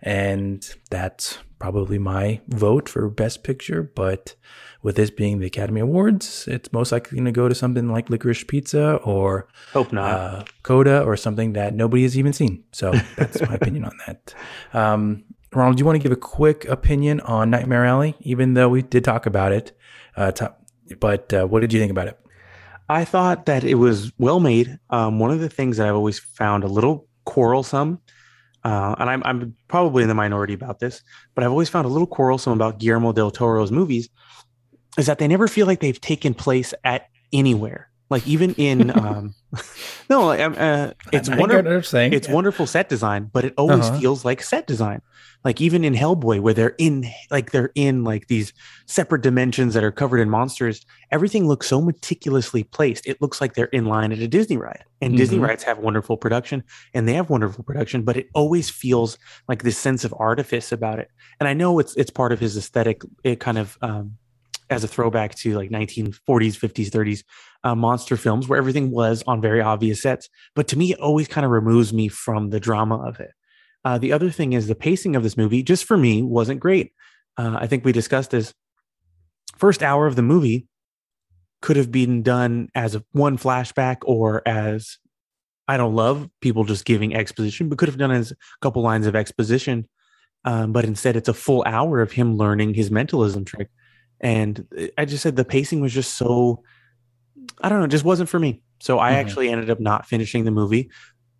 And that's probably my vote for best picture. But with this being the Academy Awards, it's most likely going to go to something like Licorice Pizza or Hope not. uh, Coda or something that nobody has even seen. So that's my opinion on that. Um, Ronald, do you want to give a quick opinion on Nightmare Alley, even though we did talk about it? Uh, to- but uh, what did you think about it? I thought that it was well made. Um, one of the things that I've always found a little quarrelsome, uh, and I'm, I'm probably in the minority about this, but I've always found a little quarrelsome about Guillermo del Toro's movies, is that they never feel like they've taken place at anywhere. Like even in, um, No, like, um, uh, it's wonderful. It's wonderful set design, but it always Uh-huh. feels like set design. Like even in Hellboy, where they're in like they're in like these separate dimensions that are covered in monsters, everything looks so meticulously placed. It looks like they're in line at a Disney ride. And Disney Mhm. rides have wonderful production and they have wonderful production, but it always feels like this sense of artifice about it. And I know it's it's part of his aesthetic. It kind of um, as a throwback to like 1940s, 50s, 30s uh, monster films where everything was on very obvious sets. But to me, it always kind of removes me from the drama of it. Uh, the other thing is the pacing of this movie, just for me, wasn't great. Uh, I think we discussed this. First hour of the movie could have been done as a one flashback or as I don't love people just giving exposition, but could have done as a couple lines of exposition. Um, but instead, it's a full hour of him learning his mentalism trick. And uh, I just said the pacing was just so, I don't know, it just wasn't for me. So I Mhm. actually ended up not finishing the movie.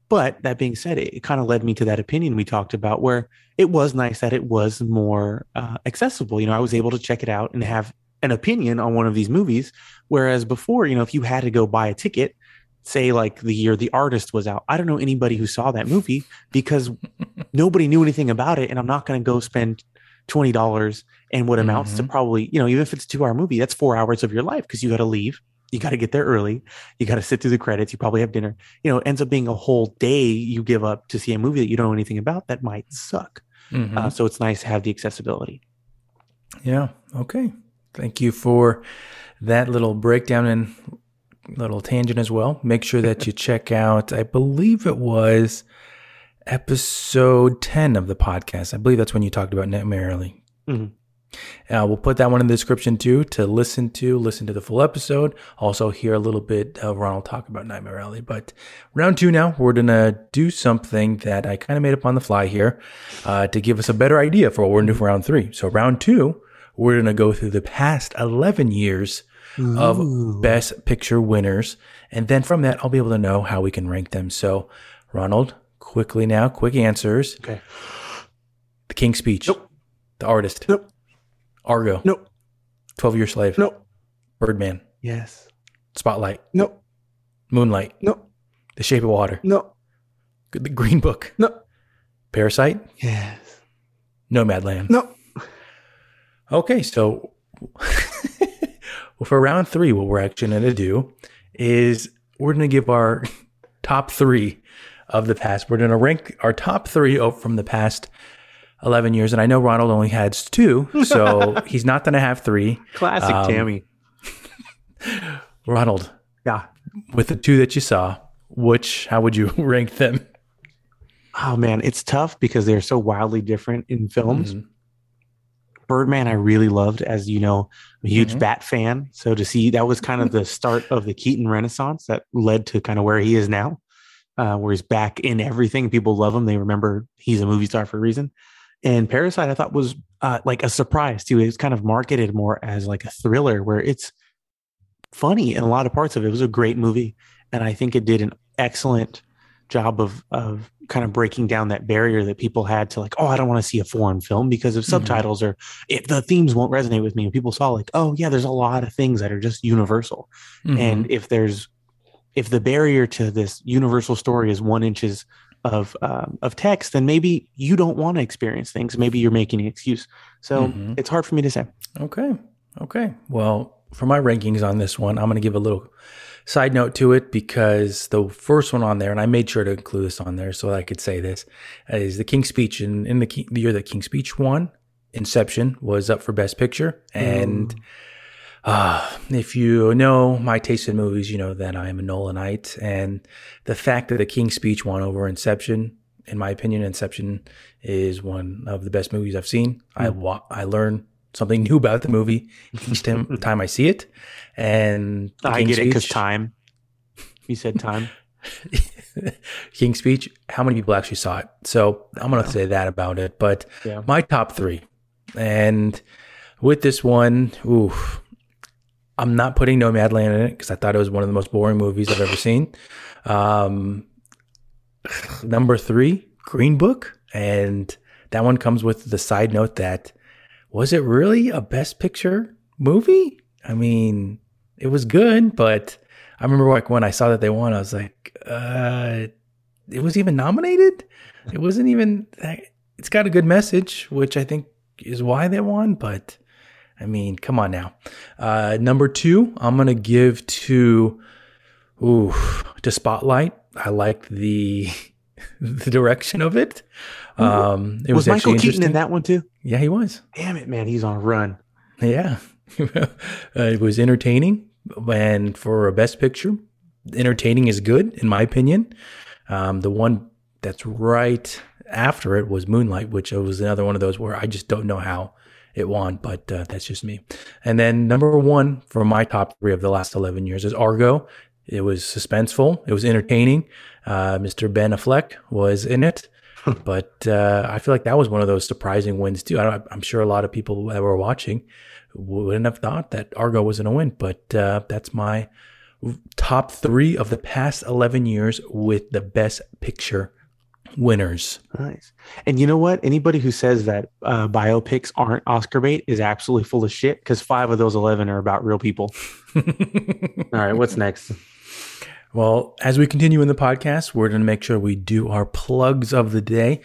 But that being said, it, it kind of led me to that opinion we talked about where it was nice that it was more uh, accessible. You know, I was able to check it out and have an opinion on one of these movies. Whereas before, you know, if you had to go buy a ticket, say like the year the artist was out, I don't know anybody who saw that movie because nobody knew anything about it. And I'm not going to go spend $20 and what amounts to Mhm. probably, you know, even if it's a two hour movie, that's four hours of your life because you got to leave. You got to get there early. You got to sit through the credits. You probably have dinner. You know, it ends up being a whole day you give up to see a movie that you don't know anything about that might suck. Mhm. Uh, so it's nice to have the accessibility. Yeah. Okay. Thank you for that little breakdown and little tangent as well. Make sure that you check out, I believe it was episode 10 of the podcast. I believe that's when you talked about Nightmare Alley. Mhm. Uh, we'll put that one in the description too to listen to, listen to the full episode. Also, hear a little bit of Ronald talk about Nightmare Alley. But round two now, we're going to do something that I kind of made up on the fly here uh, to give us a better idea for what we're going to do for round three. So, round two, we're going to go through the past 11 years of best picture winners. And then from that, I'll be able to know how we can rank them. So, Ronald, quickly now, quick answers. Okay. The King's Speech. Nope. The Artist. Nope. Argo. Nope. 12 Year Slave. Nope. Birdman. Yes. Spotlight. Nope. Moonlight. Nope. The Shape of Water. No. The Green Book. No. Parasite. Yes. Nomadland. No. Okay, so for round three, what we're actually going to do is we're going to give our top three of the past. We're going to rank our top three from the past 11 years. And I know Ronald only has two, so he's not going to have three. Classic Um, Tammy. Ronald, Yeah. with the two that you saw, which, how would you rank them? Oh man, it's tough because they're so wildly different in films. Mhm. Birdman, I really loved, as you know, I'm a huge Mhm. Bat fan. So to see that was kind of the start of the Keaton Renaissance that led to kind of where he is now, uh, where he's back in everything. People love him. They remember he's a movie star for a reason. And Parasite, I thought was uh, like a surprise too. It was kind of marketed more as like a thriller, where it's funny in a lot of parts of it. It was a great movie, and I think it did an excellent job of of kind of breaking down that barrier that people had to like, oh, I don't want to see a foreign film because of Mhm. subtitles or if the themes won't resonate with me. And people saw like, oh yeah, there's a lot of things that are just universal. Mhm. And if there's if the barrier to this universal story is one inches of um, of text, then maybe you don't want to experience things. Maybe you're making an excuse. So Mhm. it's hard for me to say. Okay. Okay. Well, for my rankings on this one, I'm going to give a little side note to it because the first one on there, and I made sure to include this on there so I could say this, is the King's Speech. And in the, King, the year that King's Speech won, Inception was up for Best Picture. And uh, if you know my taste in movies, you know that I am a Nolanite. And the fact that the King's Speech won over Inception, in my opinion, Inception is one of the best movies I've seen. I wa- I learn something new about the movie each time, time I see it. And I King's get it because time. You said time. King's Speech, how many people actually saw it? So I'm going to say that about it. But Yeah. my top three. And with this one, ooh, I'm not putting Nomadland in it because I thought it was one of the most boring movies I've ever seen. Um, number three, Green Book. And that one comes with the side note that was it really a best picture movie? I mean, it was good, but I remember like when I saw that they won, I was like, uh, it was even nominated. It wasn't even. It's got a good message, which I think is why they won. But I mean, come on now. Uh, number two, I'm gonna give to, ooh, to Spotlight. I like the the direction of it. Um, it was, was Michael Keaton in that one too? Yeah, he was. Damn it, man, he's on a run. Yeah, uh, it was entertaining, and for a best picture, entertaining is good in my opinion. Um, the one that's right after it was Moonlight, which was another one of those where I just don't know how it won, but uh, that's just me. And then number one for my top three of the last 11 years is Argo. It was suspenseful. It was entertaining. Uh, Mr. Ben Affleck was in it. but uh, I feel like that was one of those surprising wins too. I am sure a lot of people that were watching wouldn't have thought that Argo was going to win, but uh, that's my top three of the past 11 years with the best picture winners. Nice. And you know what? Anybody who says that uh, biopics aren't Oscar bait is absolutely full of shit because five of those 11 are about real people. All right. What's next? Well, as we continue in the podcast, we're going to make sure we do our plugs of the day.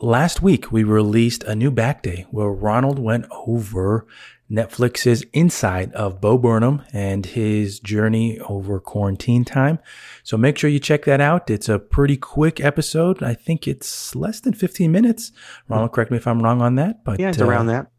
Last week, we released a new back day where Ronald went over Netflix's Inside of Bo Burnham and his journey over quarantine time. So make sure you check that out. It's a pretty quick episode. I think it's less than 15 minutes. Ronald, correct me if I'm wrong on that, but yeah, it's uh, around that.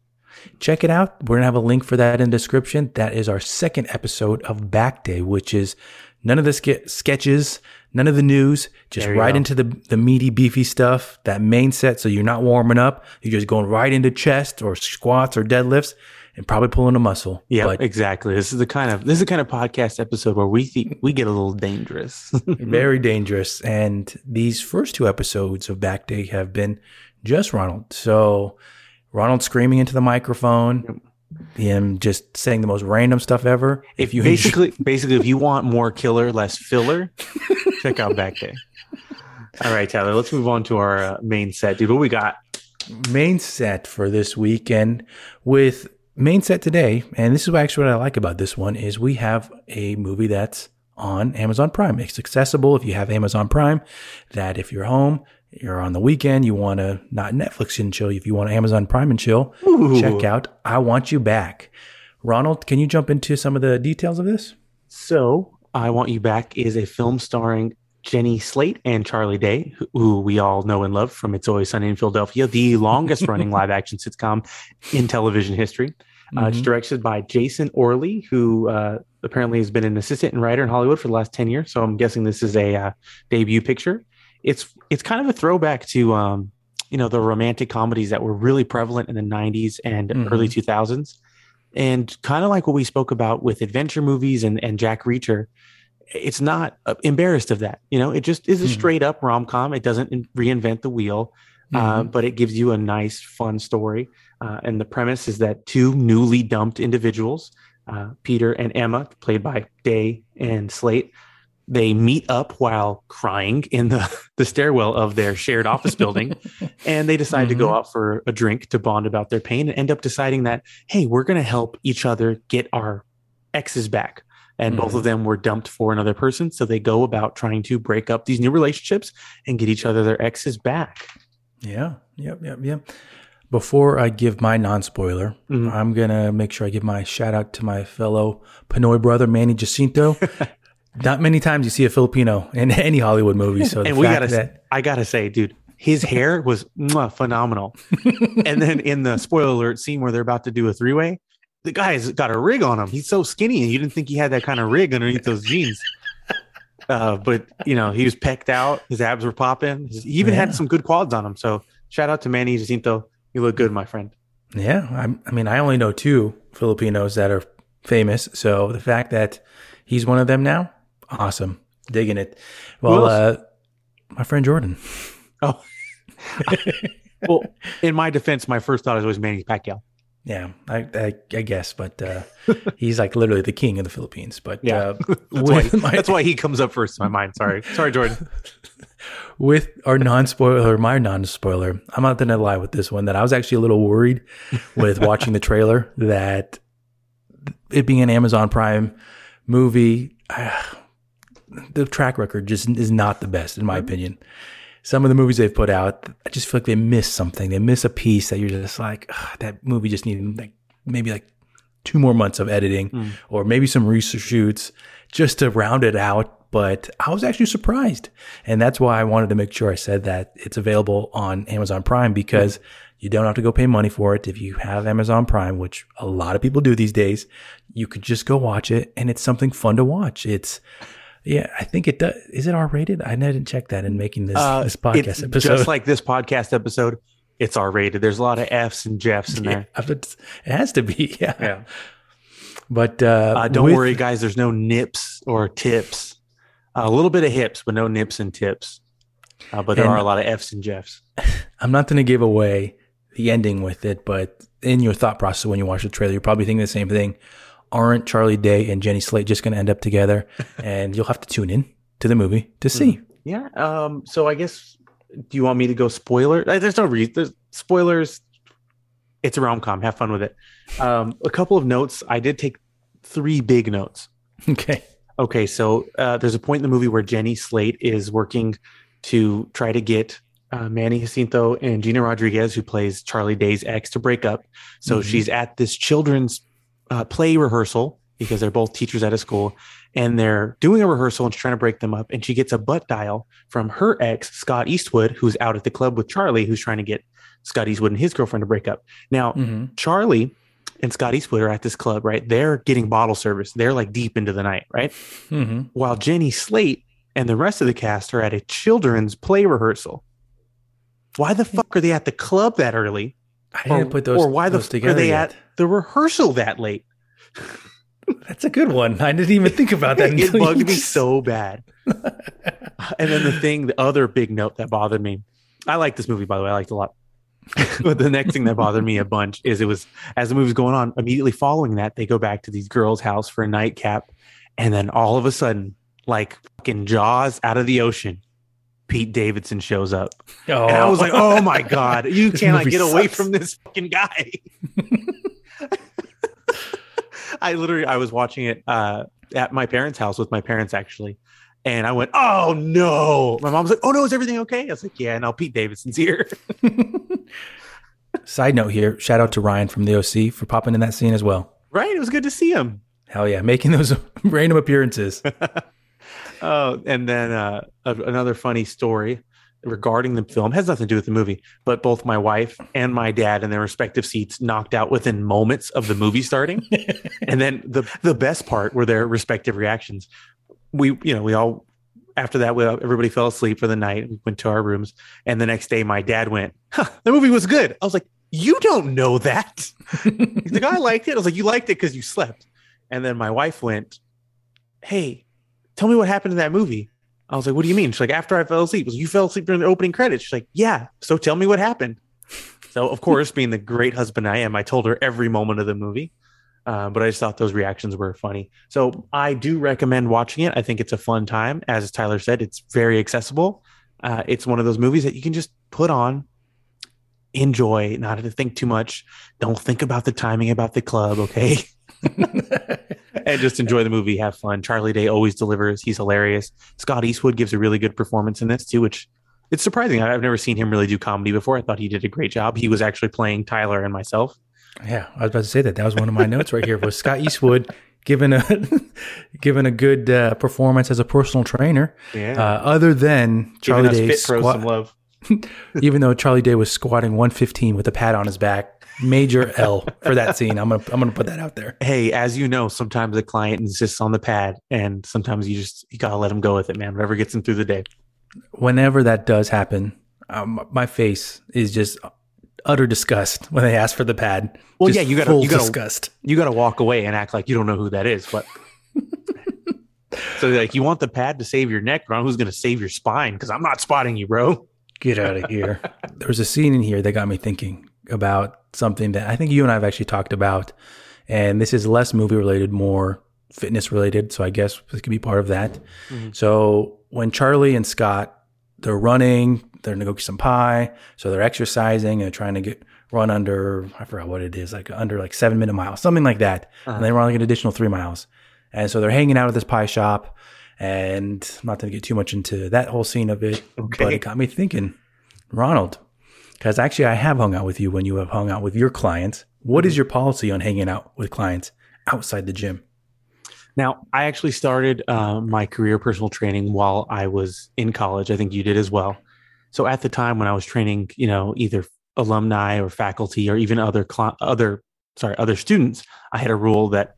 Check it out. We're going to have a link for that in description. That is our second episode of Back Day, which is None of the ske- sketches, none of the news, just right go. into the, the meaty, beefy stuff, that main set. So you're not warming up. You're just going right into chest or squats or deadlifts and probably pulling a muscle. Yeah, but exactly. This is the kind of this is the kind of podcast episode where we think we get a little dangerous. very dangerous. And these first two episodes of Back Day have been just Ronald. So Ronald screaming into the microphone. Yep him just saying the most random stuff ever. If you basically, enjoy- basically, if you want more killer, less filler, check out Back Day. All right, Tyler, let's move on to our uh, main set, dude. What we got? Main set for this weekend with main set today, and this is actually what I like about this one is we have a movie that's on Amazon Prime. It's accessible if you have Amazon Prime. That if you're home, you're on the weekend, you want to not Netflix and chill, if you want Amazon Prime and chill, Ooh. check out I Want You Back. Ronald, can you jump into some of the details of this? So, I Want You Back is a film starring Jenny Slate and Charlie Day, who we all know and love from It's Always Sunny in Philadelphia, the longest running live action sitcom in television history. Mm-hmm. Uh, it's mm-hmm. directed by Jason Orley, who uh, apparently has been an assistant and writer in Hollywood for the last 10 years. So I'm guessing this is a uh, debut picture it's it's kind of a throwback to um, you know the romantic comedies that were really prevalent in the 90s and mm-hmm. early 2000s and kind of like what we spoke about with adventure movies and, and jack reacher it's not uh, embarrassed of that you know it just is a mm-hmm. straight up rom-com it doesn't reinvent the wheel uh, mm-hmm. uh, but it gives you a nice fun story uh, and the premise is that two newly dumped individuals uh, peter and emma played by day and slate they meet up while crying in the, the stairwell of their shared office building and they decide mm-hmm. to go mm-hmm. out for a drink to bond about their pain and end up deciding that hey we're going to help each other get our exes back and mm-hmm. both of mm-hmm. them were dumped for another person so they go about trying to break up these new relationships and get each other their exes back yeah yep yep yep before I give my non spoiler, mm-hmm. I'm going to make sure I give my shout out to my fellow Pinoy brother, Manny Jacinto. Not many times you see a Filipino in any Hollywood movie. So and we gotta, that, I gotta say, dude, his hair was mwah, phenomenal. and then in the spoiler alert scene where they're about to do a three way, the guy's got a rig on him. He's so skinny, and you didn't think he had that kind of rig underneath those jeans. Uh, but you know, he was pecked out. His abs were popping. He even yeah. had some good quads on him. So shout out to Manny Jacinto. You look good, my friend. Yeah, I, I mean, I only know two Filipinos that are famous. So the fact that he's one of them now, Awesome. Digging it. Well, uh, my friend Jordan. Oh. well, in my defense, my first thought is always Manny Pacquiao. Yeah, I, I, I guess, but uh, he's like literally the king of the Philippines. But yeah, uh, that's, why, my, that's why he comes up first in my mind. Sorry, sorry, Jordan. with our non spoiler, my non spoiler, I'm not gonna lie with this one that I was actually a little worried with watching the trailer that it being an Amazon Prime movie. the track record just is not the best in my opinion. Some of the movies they've put out, I just feel like they miss something. They miss a piece that you're just like, that movie just needed like maybe like two more months of editing hmm. or maybe some reshoots just to round it out. But I was actually surprised. And that's why I wanted to make sure I said that it's available on Amazon Prime because you don't have to go pay money for it. If you have Amazon Prime, which a lot of people do these days, you could just go watch it and it's something fun to watch. It's, yeah, I think it does. Is it R rated? I didn't check that in making this, Uh, this podcast episode. Just like this podcast episode, it's R rated. There's a lot of F's and Jeffs in there. Yeah, but it has to be. Yeah. But uh, Uh, don't with- worry, guys. There's no nips or tips. a little bit of hips, but no nips and tips. Uh, but there And- are a lot of F's and Jeffs. I'm not going to give away the ending with it, but in your thought process when you watch the trailer, you're probably thinking the same thing. Aren't Charlie Day and Jenny Slate just going to end up together? and you'll have to tune in to the movie to see. Yeah. Um. So I guess. Do you want me to go spoiler? There's no reason. There's spoilers. It's a rom com. Have fun with it. Um. A couple of notes. I did take three big notes. Okay. Okay, so uh, there's a point in the movie where Jenny Slate is working to try to get uh, Manny Jacinto and Gina Rodriguez, who plays Charlie Day's ex, to break up. So Mhm. she's at this children's uh, play rehearsal because they're both teachers at a school, and they're doing a rehearsal and she's trying to break them up. And she gets a butt dial from her ex, Scott Eastwood, who's out at the club with Charlie, who's trying to get Scott Eastwood and his girlfriend to break up. Now, hmm Charlie and Scott Eastwood are at this club, right? They're getting bottle service. They're like deep into the night, right? hmm while Jenny Slate and the rest of the cast are at a children's play rehearsal. Why the fuck are they at the club that early? I didn't Or- put those, or why the those fuck together are they yet. at the rehearsal that late? That's a good one. I didn't even think about that. it bugged me so bad. and then the thing, the other big note that bothered me, I like this movie, by the way, I liked it a lot. but the next thing that bothered me a bunch is it was as the movie's going on, immediately following that, they go back to these girls' house for a nightcap. And then all of a sudden, like fucking Jaws out of the ocean, Pete Davidson shows up. Oh. And I was like, oh, oh my God, you cannot movie get away from this fucking guy. I literally, I was watching it uh, at my parents' house with my parents actually. And I went, oh no. My mom's like, oh no, is everything okay? I was like, yeah, now Pete Davidson's here. Side note here: shout out to Ryan from the OC for popping in that scene as well. right? It was good to see him. Hell yeah, making those random appearances. Oh, and then uh, another funny story regarding the film has nothing to do with the movie, but both my wife and my dad in their respective seats knocked out within moments of the movie starting. and then the the best part were their respective reactions. We, you know, we all after that, we, everybody fell asleep for the night. We went to our rooms, and the next day, my dad went, huh, "The movie was good." I was like, "You don't know that." the guy liked it." I was like, "You liked it because you slept." And then my wife went, "Hey, tell me what happened in that movie." I was like, "What do you mean?" She's like, "After I fell asleep." I was like, "You fell asleep during the opening credits." She's like, "Yeah." So tell me what happened. So of course, being the great husband I am, I told her every moment of the movie. Uh, but I just thought those reactions were funny. So I do recommend watching it. I think it's a fun time. As Tyler said, it's very accessible. Uh, it's one of those movies that you can just put on, enjoy, not have to think too much. Don't think about the timing about the club, okay? and just enjoy the movie, have fun. Charlie Day always delivers. He's hilarious. Scott Eastwood gives a really good performance in this too, which it's surprising. I've never seen him really do comedy before. I thought he did a great job. He was actually playing Tyler and myself. Yeah, I was about to say that. That was one of my notes right here. Was Scott Eastwood given a given a good uh, performance as a personal trainer? Yeah. Uh, other than Charlie us Day, squat, some love. even though Charlie Day was squatting 115 with a pad on his back, major L for that scene. I'm gonna I'm gonna put that out there. Hey, as you know, sometimes the client insists on the pad, and sometimes you just you gotta let him go with it, man. Whatever gets him through the day. Whenever that does happen, um, my face is just utter disgust when they ask for the pad. Well, Just yeah, you gotta- full you gotta- disgust. You gotta walk away and act like you don't know who that is. But so like you want the pad to save your neck, but who's gonna save your spine? Because I'm not spotting you, bro. Get out of here. there was a scene in here that got me thinking about something that I think you and I have actually talked about. And this is less movie related, more fitness related. So I guess this could be part of that. Mhm. So when Charlie and Scott, they're running, they're gonna go get some pie. So they're exercising and they're trying to get run under, I forgot what it is, like under like seven minute miles, something like that. Uh-huh. And they run like an additional three miles. And so they're hanging out at this pie shop And I'm not going to get too much into that whole scene of it, Okay. but it got me thinking, Ronald, because actually I have hung out with you when you have hung out with your clients. What is your policy on hanging out with clients outside the gym? Now, I actually started uh, my career personal training while I was in college. I think you did as well. So at the time when I was training, you know, either alumni or faculty or even other cli other sorry other students, I had a rule that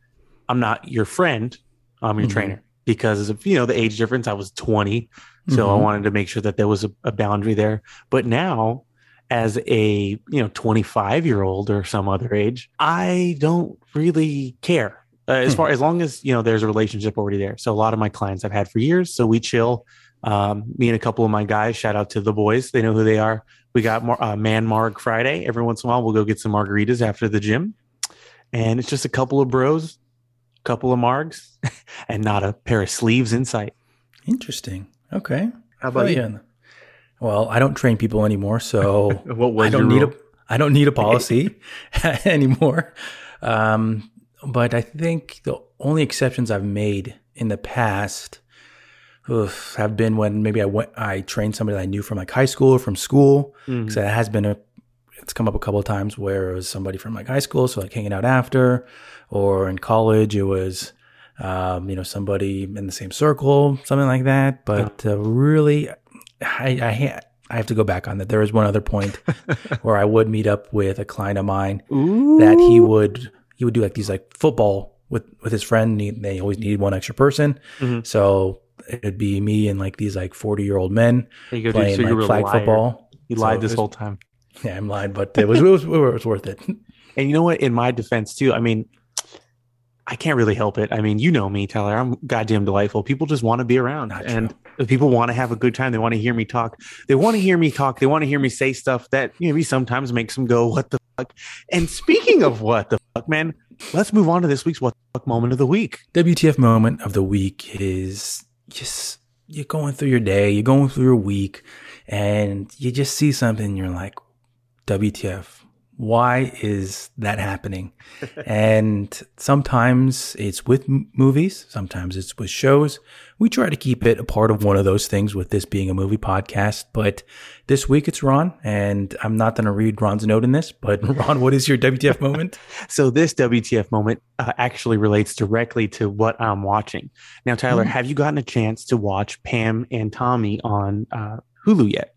I'm not your friend, I'm your Mhm. trainer because of you know the age difference. I was 20, so I Mhm. wanted to make sure that there was a, a boundary there. But now, as a you know 25 year old or some other age, I don't really care uh, as Hmm. far as long as you know there's a relationship already there. So a lot of my clients I've had for years, so we chill. Um, me and a couple of my guys. Shout out to the boys; they know who they are. We got Mar- uh, Man Marg Friday. Every once in a while, we'll go get some margaritas after the gym, and it's just a couple of bros, couple of margs, and not a pair of sleeves in sight. Interesting. Okay. How about you? Brilliant. Well, I don't train people anymore, so I don't need rule? a I don't need a policy anymore. Um, but I think the only exceptions I've made in the past oof, have been when maybe I went I trained somebody that I knew from like high school or from school. Mhm. So that has been a it's come up a couple of times where it was somebody from like high school, so like hanging out after, or in college it was um, you know somebody in the same circle, something like that. But uh, really, I I, I have to go back on that. There was one other point where I would meet up with a client of mine Ooh. that he would he would do like these like football with with his friend. He, they always needed one extra person, Mhm. so it'd be me and like these like forty year old men There you go, dude. playing So like flag liar. football. You So lied this was- whole time. Yeah, I'm lying, but it was it was, it was worth it. And you know what? In my defense, too, I mean, I can't really help it. I mean, you know me, Tyler. I'm goddamn delightful. People just want to be around, Not and people want to have a good time. They want to hear me talk. They want to hear me talk. They want to hear me say stuff that maybe sometimes makes them go, "What the fuck?" And speaking of what the fuck, man, let's move on to this week's what the fuck moment of the week. WTF moment of the week is just you're going through your day, you're going through your week, and you just see something, you're like, WTF. Why is that happening? and sometimes it's with m- movies, sometimes it's with shows. We try to keep it a part of one of those things with this being a movie podcast. But this week it's Ron, and I'm not going to read Ron's note in this, but Ron, what is your WTF moment? So this WTF moment uh, actually relates directly to what I'm watching. Now, Tyler, Mm. have you gotten a chance to watch Pam and Tommy on uh, Hulu yet?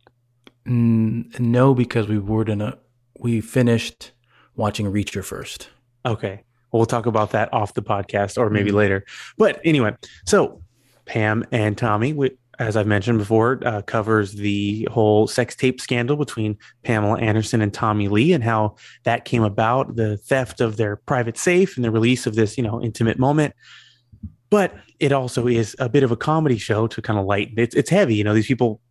Mm, no, because we were gonna we finished watching Reacher first. Okay. Well, talk about that off the podcast or maybe Mhm. later. But anyway, so Pam and Tommy, wh- as I've mentioned before, uh, covers the whole sex tape scandal between Pamela Anderson and Tommy Lee and how that came about, the theft of their private safe and the release of this, you know, intimate moment. But it also is a bit of a comedy show to kind of lighten. It's it's heavy, you know. These people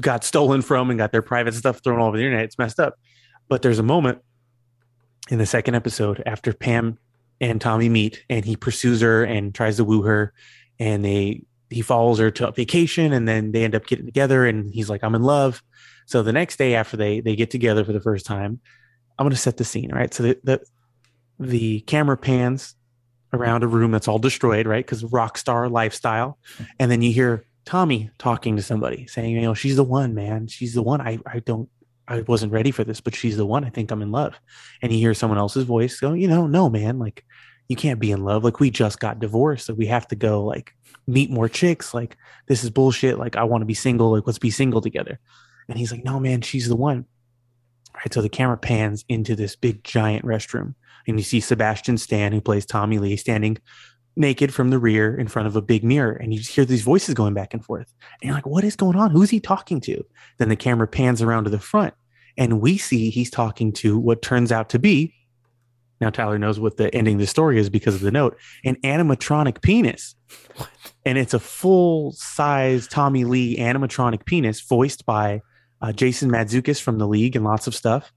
got stolen from and got their private stuff thrown all over the internet. It's messed up. But there's a moment in the second episode after Pam and Tommy meet and he pursues her and tries to woo her and they he follows her to a vacation and then they end up getting together and he's like I'm in love. So the next day after they they get together for the first time, I'm going to set the scene, right? So the the, the camera pans around a room that's all destroyed, right? Cuz rock star lifestyle. And then you hear Tommy talking to somebody saying, you know, she's the one, man. She's the one. I I don't I wasn't ready for this, but she's the one. I think I'm in love and you hear someone else's voice go, you know, no, man, like you can't be in love. Like we just got divorced, so we have to go like meet more chicks. Like this is bullshit. Like I want to be single. Like let's be single together. And he's like, no, man, she's the one. Right. So the camera pans into this big giant restroom, and you see Sebastian Stan, who plays Tommy Lee, standing naked from the rear in front of a big mirror, and you just hear these voices going back and forth. And you're like, what is going on? Who's he talking to? Then the camera pans around to the front, and we see he's talking to what turns out to be now Tyler knows what the ending of the story is because of the note an animatronic penis and it's a full size Tommy Lee animatronic penis voiced by uh, Jason Mantzoukas from the league and lots of stuff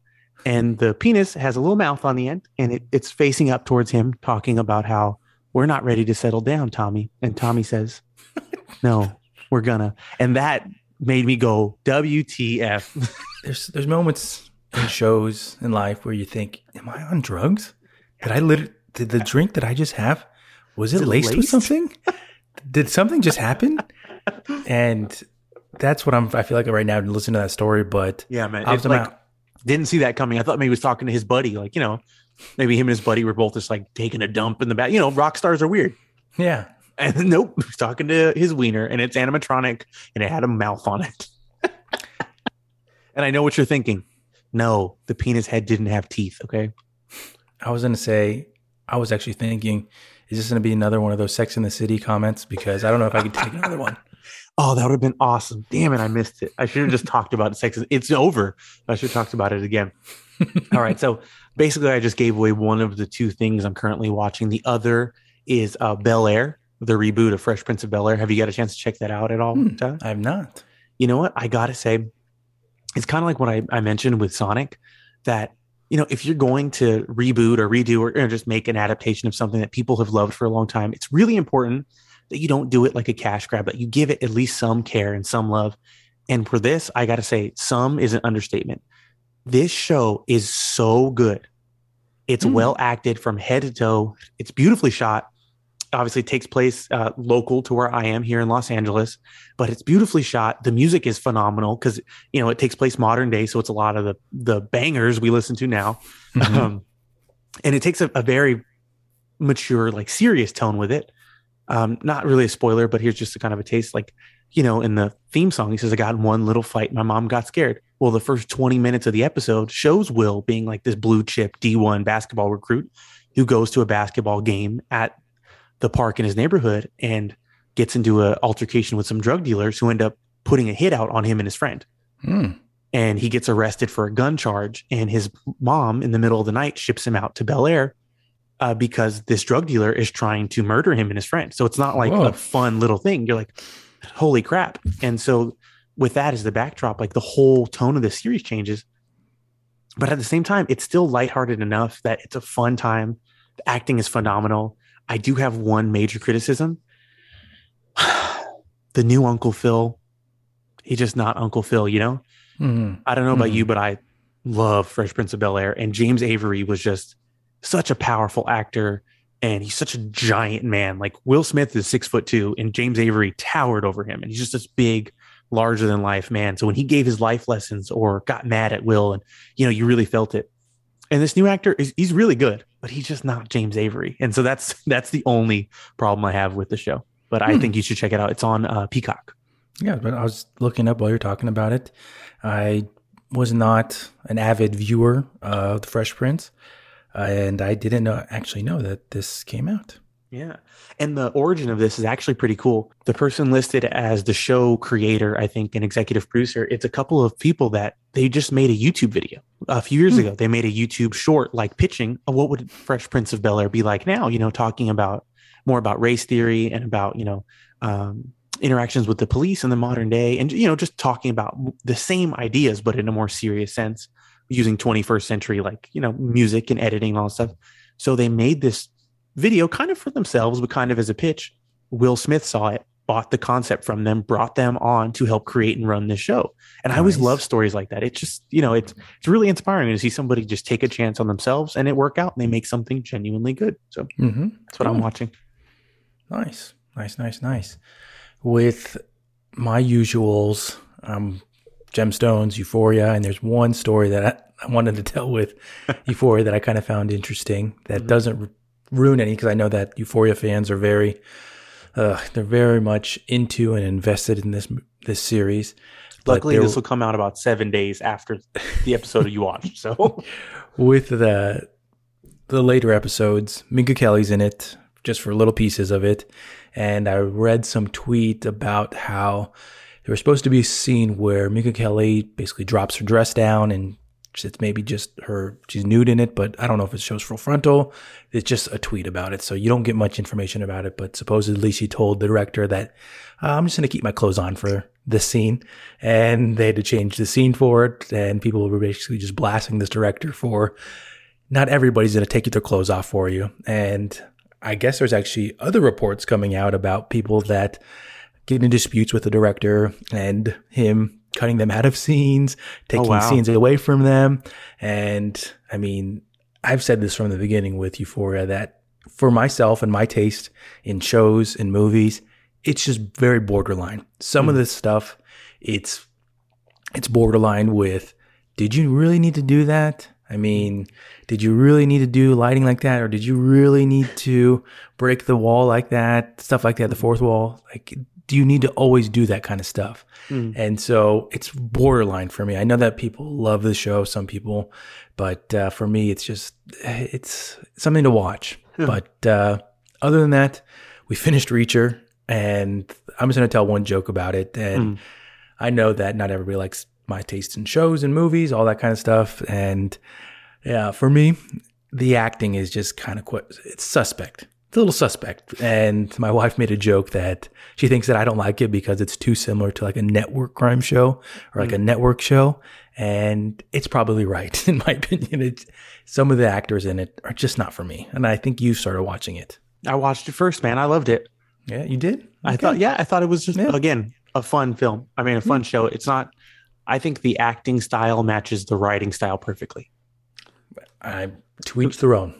and the penis has a little mouth on the end and it, it's facing up towards him talking about how we're not ready to settle down Tommy and Tommy says no we're gonna and that made me go WTF There's there's moments in shows in life where you think, "Am I on drugs? Did I lit- did the drink that I just have was it it laced, with something?" did something just happen? and that's what I'm. I feel like right now to listen to that story, but Yeah, man. I It's like, didn't see that coming. I thought maybe he was talking to his buddy, like you know, maybe him and his buddy were both just like taking a dump in the back. You know, rock stars are weird. yeah, And nope, he's talking to his wiener, and it's animatronic, and it had a mouth on it. and I know what you're thinking. No, the penis head didn't have teeth. Okay. I was gonna say, I was actually thinking, is this gonna be another one of those Sex in the City comments? Because I don't know if I could take another one. Oh, that would have been awesome. Damn it, I missed it. I should have just talked about. Sex. It's over. I should have talked about it again. All right. So basically, I just gave away one of the two things I'm currently watching. The other is uh, Bel Air, the reboot of Fresh Prince of Bel Air. Have you got a chance to check that out at all? Hmm. I have not. you know what? I got to say, it's kind of like what I, I mentioned with Sonic that, you know, if you're going to reboot or redo or, or just make an adaptation of something that people have loved for a long time, it's really important that you don't do it like a cash grab, that you give it at least some care and some love. And for this, I got to say, some is an understatement. This show is so good. It's Hmm. well acted from head to toe. It's beautifully shot. Obviously, it takes place uh, local to where I am here in Los Angeles, but it's beautifully shot. The music is phenomenal because you know it takes place modern day, so it's a lot of the the bangers we listen to now, Mhm. um, and it takes a, a very mature, like serious tone with it. Um, not really a spoiler, but here's just a kind of a taste. Like you know, in the theme song, he says, "I got in one little fight. My mom got scared." Well, the first 20 minutes of the episode shows Will being like this blue chip D1 basketball recruit who goes to a basketball game at the park in his neighborhood and gets into an altercation with some drug dealers who end up putting a hit out on him and his friend. Hmm. And he gets arrested for a gun charge. And his mom, in the middle of the night, ships him out to Bel Air uh, because this drug dealer is trying to murder him and his friend. So it's not like Whoa. a fun little thing. You're like, holy crap. And so, with that as the backdrop, like the whole tone of the series changes. But at the same time, it's still lighthearted enough that it's a fun time. The acting is phenomenal. I do have one major criticism. the new Uncle Phil, he's just not Uncle Phil, you know? Mhm. I don't know about Mhm. you, but I love Fresh Prince of Bel Air. And James Avery was just such a powerful actor. And he's such a giant man. Like Will Smith is six foot two, and James Avery towered over him. And he's just this big, larger than life man. So when he gave his life lessons or got mad at Will, and you know, you really felt it. And this new actor is he's really good, but he's just not James Avery. And so that's that's the only problem I have with the show. But I Hmm. think you should check it out. It's on uh, Peacock. Yeah, but I was looking up while you're talking about it. I was not an avid viewer of The Fresh Prince, and I didn't know, actually know that this came out. Yeah. And the origin of this is actually pretty cool. The person listed as the show creator, I think, an executive producer, it's a couple of people that they just made a YouTube video a few years Hmm. ago. They made a YouTube short, like pitching what would Fresh Prince of Bel Air be like now, you know, talking about more about race theory and about, you know, um, interactions with the police in the modern day and, you know, just talking about the same ideas, but in a more serious sense using 21st century, like, you know, music and editing and all that stuff. So they made this video kind of for themselves, but kind of as a pitch. Will Smith saw it, bought the concept from them, brought them on to help create and run this show. And I always love stories like that. It's just, you know, it's it's really inspiring to see somebody just take a chance on themselves and it work out and they make something genuinely good. So Mm-hmm. that's what I'm watching. Nice, nice, nice, nice. With my usuals, um, gemstones, Euphoria, and there's one story that I, I wanted to tell with Euphoria that I kind of found interesting. That Mhm. doesn't ru- ruin any because I know that Euphoria fans are very, uh, they're very much into and invested in this this series. Luckily, this will come out about seven days after the episode you watched. So with the the later episodes, Minka Kelly's in it just for little pieces of it, and I read some tweet about how there was supposed to be a scene where Minka Kelly basically drops her dress down and it's maybe just her she's nude in it, but I don't know if it shows full frontal. It's just a tweet about it, so you don't get much information about it. But supposedly she told the director that uh, I'm just going to keep my clothes on for this scene, and they had to change the scene for it, and people were basically just blasting this director for not everybody's going to take their clothes off for you. And I guess there's actually other reports coming out about people that get in disputes with the director and him cutting them out of scenes, taking oh, wow. scenes away from them. And I mean, I've said this from the beginning with Euphoria that for myself and my taste in shows and movies, it's just very borderline. Some of hmm. this stuff, it's it's borderline with did you really need to do that? I mean, did you really need to do lighting like that? Or did you really need to break the wall like that? Stuff like that, the fourth wall. Like, do you need to always do that kind of stuff? And so it's borderline for me. I know that people love the show, some people, but uh, for me, it's just, it's something to watch. But uh, other than that, we finished Reacher and I'm just going to tell one joke about it. And I know that not everybody likes my taste in shows and movies, all that kind of stuff. And yeah, for me, the acting is just kind of quite, it's suspect. It's a little suspect. And my wife made a joke that she thinks that I don't like it because it's too similar to like a network crime show or like a mm. network show. And it's probably right, in my opinion. It's, some of the actors in it are just not for me. And I think you started watching it. I watched it first, man. I loved it. Yeah, you did? I thought, yeah, I thought it was just Yeah. again a fun film. I mean, a fun show. It's not. I think the acting style matches the writing style perfectly I to each their own.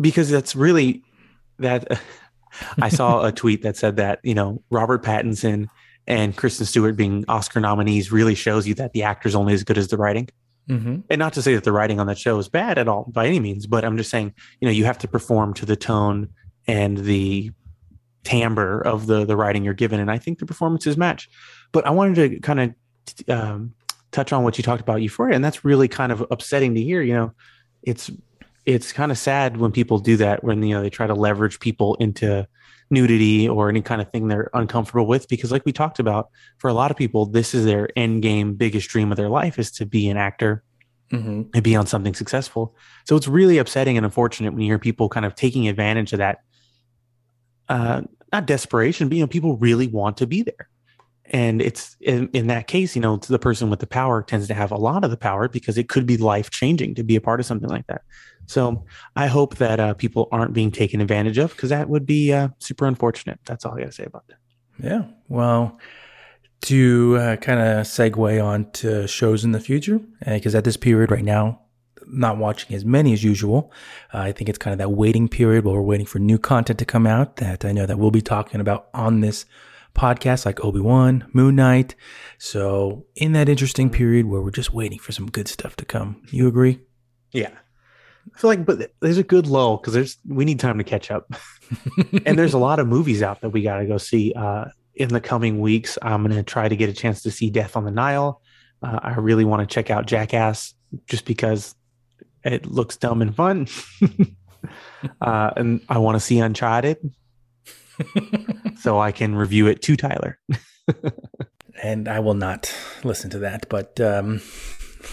Because that's really that. I saw a tweet that said that you know Robert Pattinson and Kristen Stewart being Oscar nominees really shows you that the actor's only as good as the writing. Mhm. And not to say that the writing on that show is bad at all by any means, but I'm just saying, you know, you have to perform to the tone and the timbre of the the writing you're given, and I think the performances match. But I wanted to kind of um, touch on what you talked about Euphoria, and that's really kind of upsetting to hear. You know, it's it's kind of sad when people do that when you know they try to leverage people into nudity or any kind of thing they're uncomfortable with because like we talked about for a lot of people this is their end game biggest dream of their life is to be an actor Mhm. and be on something successful. So it's really upsetting and unfortunate when you hear people kind of taking advantage of that. Uh, not desperation, but you know, people really want to be there. And it's in, in that case, you know, the person with the power tends to have a lot of the power because it could be life changing to be a part of something like that. So I hope that uh, people aren't being taken advantage of because that would be uh, super unfortunate. That's all I got to say about that. Yeah. Well, to uh, kind of segue on to shows in the future, because at this period right now, not watching as many as usual. Uh, I think it's kind of that waiting period while we're waiting for new content to come out that I know that we'll be talking about on this podcast, like Obi Wan, Moon Knight. So in that interesting period where we're just waiting for some good stuff to come, you agree? Yeah. I feel like, but there's a good lull because there's we need time to catch up, and there's a lot of movies out that we got to go see uh, in the coming weeks. I'm gonna try to get a chance to see Death on the Nile. Uh, I really want to check out Jackass just because it looks dumb and fun, uh, and I want to see Uncharted so I can review it to Tyler. and I will not listen to that. But um,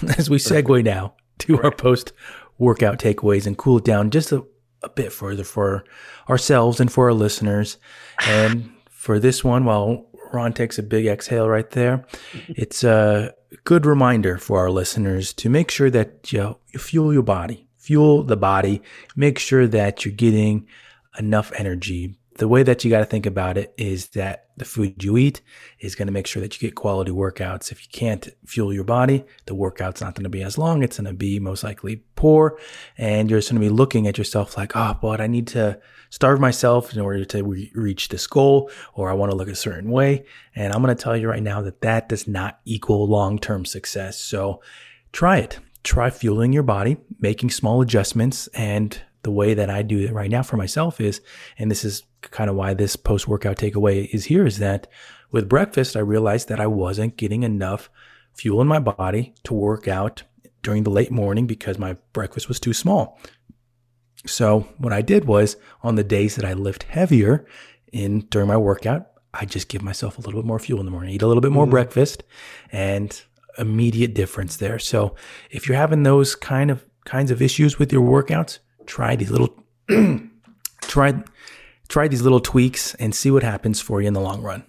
as we segue now to our post workout takeaways and cool it down just a, a bit further for ourselves and for our listeners. And for this one, while Ron takes a big exhale right there, it's a good reminder for our listeners to make sure that you, know, you fuel your body, fuel the body, make sure that you're getting enough energy. The way that you got to think about it is that the food you eat is going to make sure that you get quality workouts. If you can't fuel your body, the workout's not going to be as long. It's going to be most likely poor. And you're just going to be looking at yourself like, oh, but I need to starve myself in order to re- reach this goal, or I want to look a certain way. And I'm going to tell you right now that that does not equal long term success. So try it. Try fueling your body, making small adjustments. And the way that I do it right now for myself is, and this is kind of why this post workout takeaway is here, is that with breakfast, I realized that I wasn't getting enough fuel in my body to work out during the late morning because my breakfast was too small. So what I did was on the days that I lift heavier in during my workout, I just give myself a little bit more fuel in the morning, eat a little bit more mm-hmm. breakfast and immediate difference there. So if you're having those kind of kinds of issues with your workouts, try these little try try these little tweaks and see what happens for you in the long run.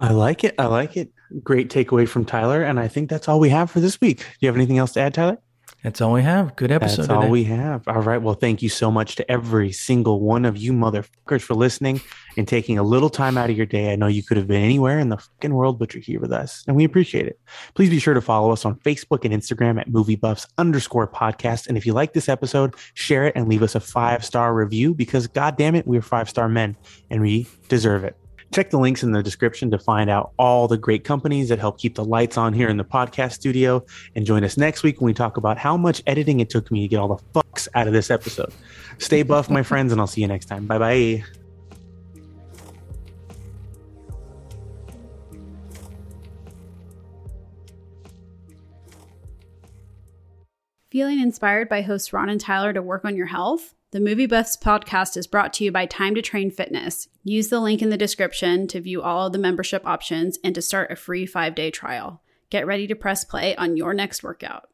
I like it. I like it. Great takeaway from Tyler. And I think that's all we have for this week. Do you have anything else to add, Tyler? That's all we have. Good episode. That's all we have. All right. Well, thank you so much to every single one of you motherfuckers for listening and taking a little time out of your day. I know you could have been anywhere in the fucking world, but you're here with us, and we appreciate it. Please be sure to follow us on Facebook and Instagram at Movie Buffs underscore podcast. And if you like this episode, share it and leave us a five star review because, God damn it, we're five star men and we deserve it. Check the links in the description to find out all the great companies that help keep the lights on here in the podcast studio. And join us next week when we talk about how much editing it took me to get all the fucks out of this episode. Stay buff, my friends, and I'll see you next time. Bye bye. Feeling inspired by hosts Ron and Tyler to work on your health? The Movie Buffs podcast is brought to you by Time to Train Fitness. Use the link in the description to view all of the membership options and to start a free five day trial. Get ready to press play on your next workout.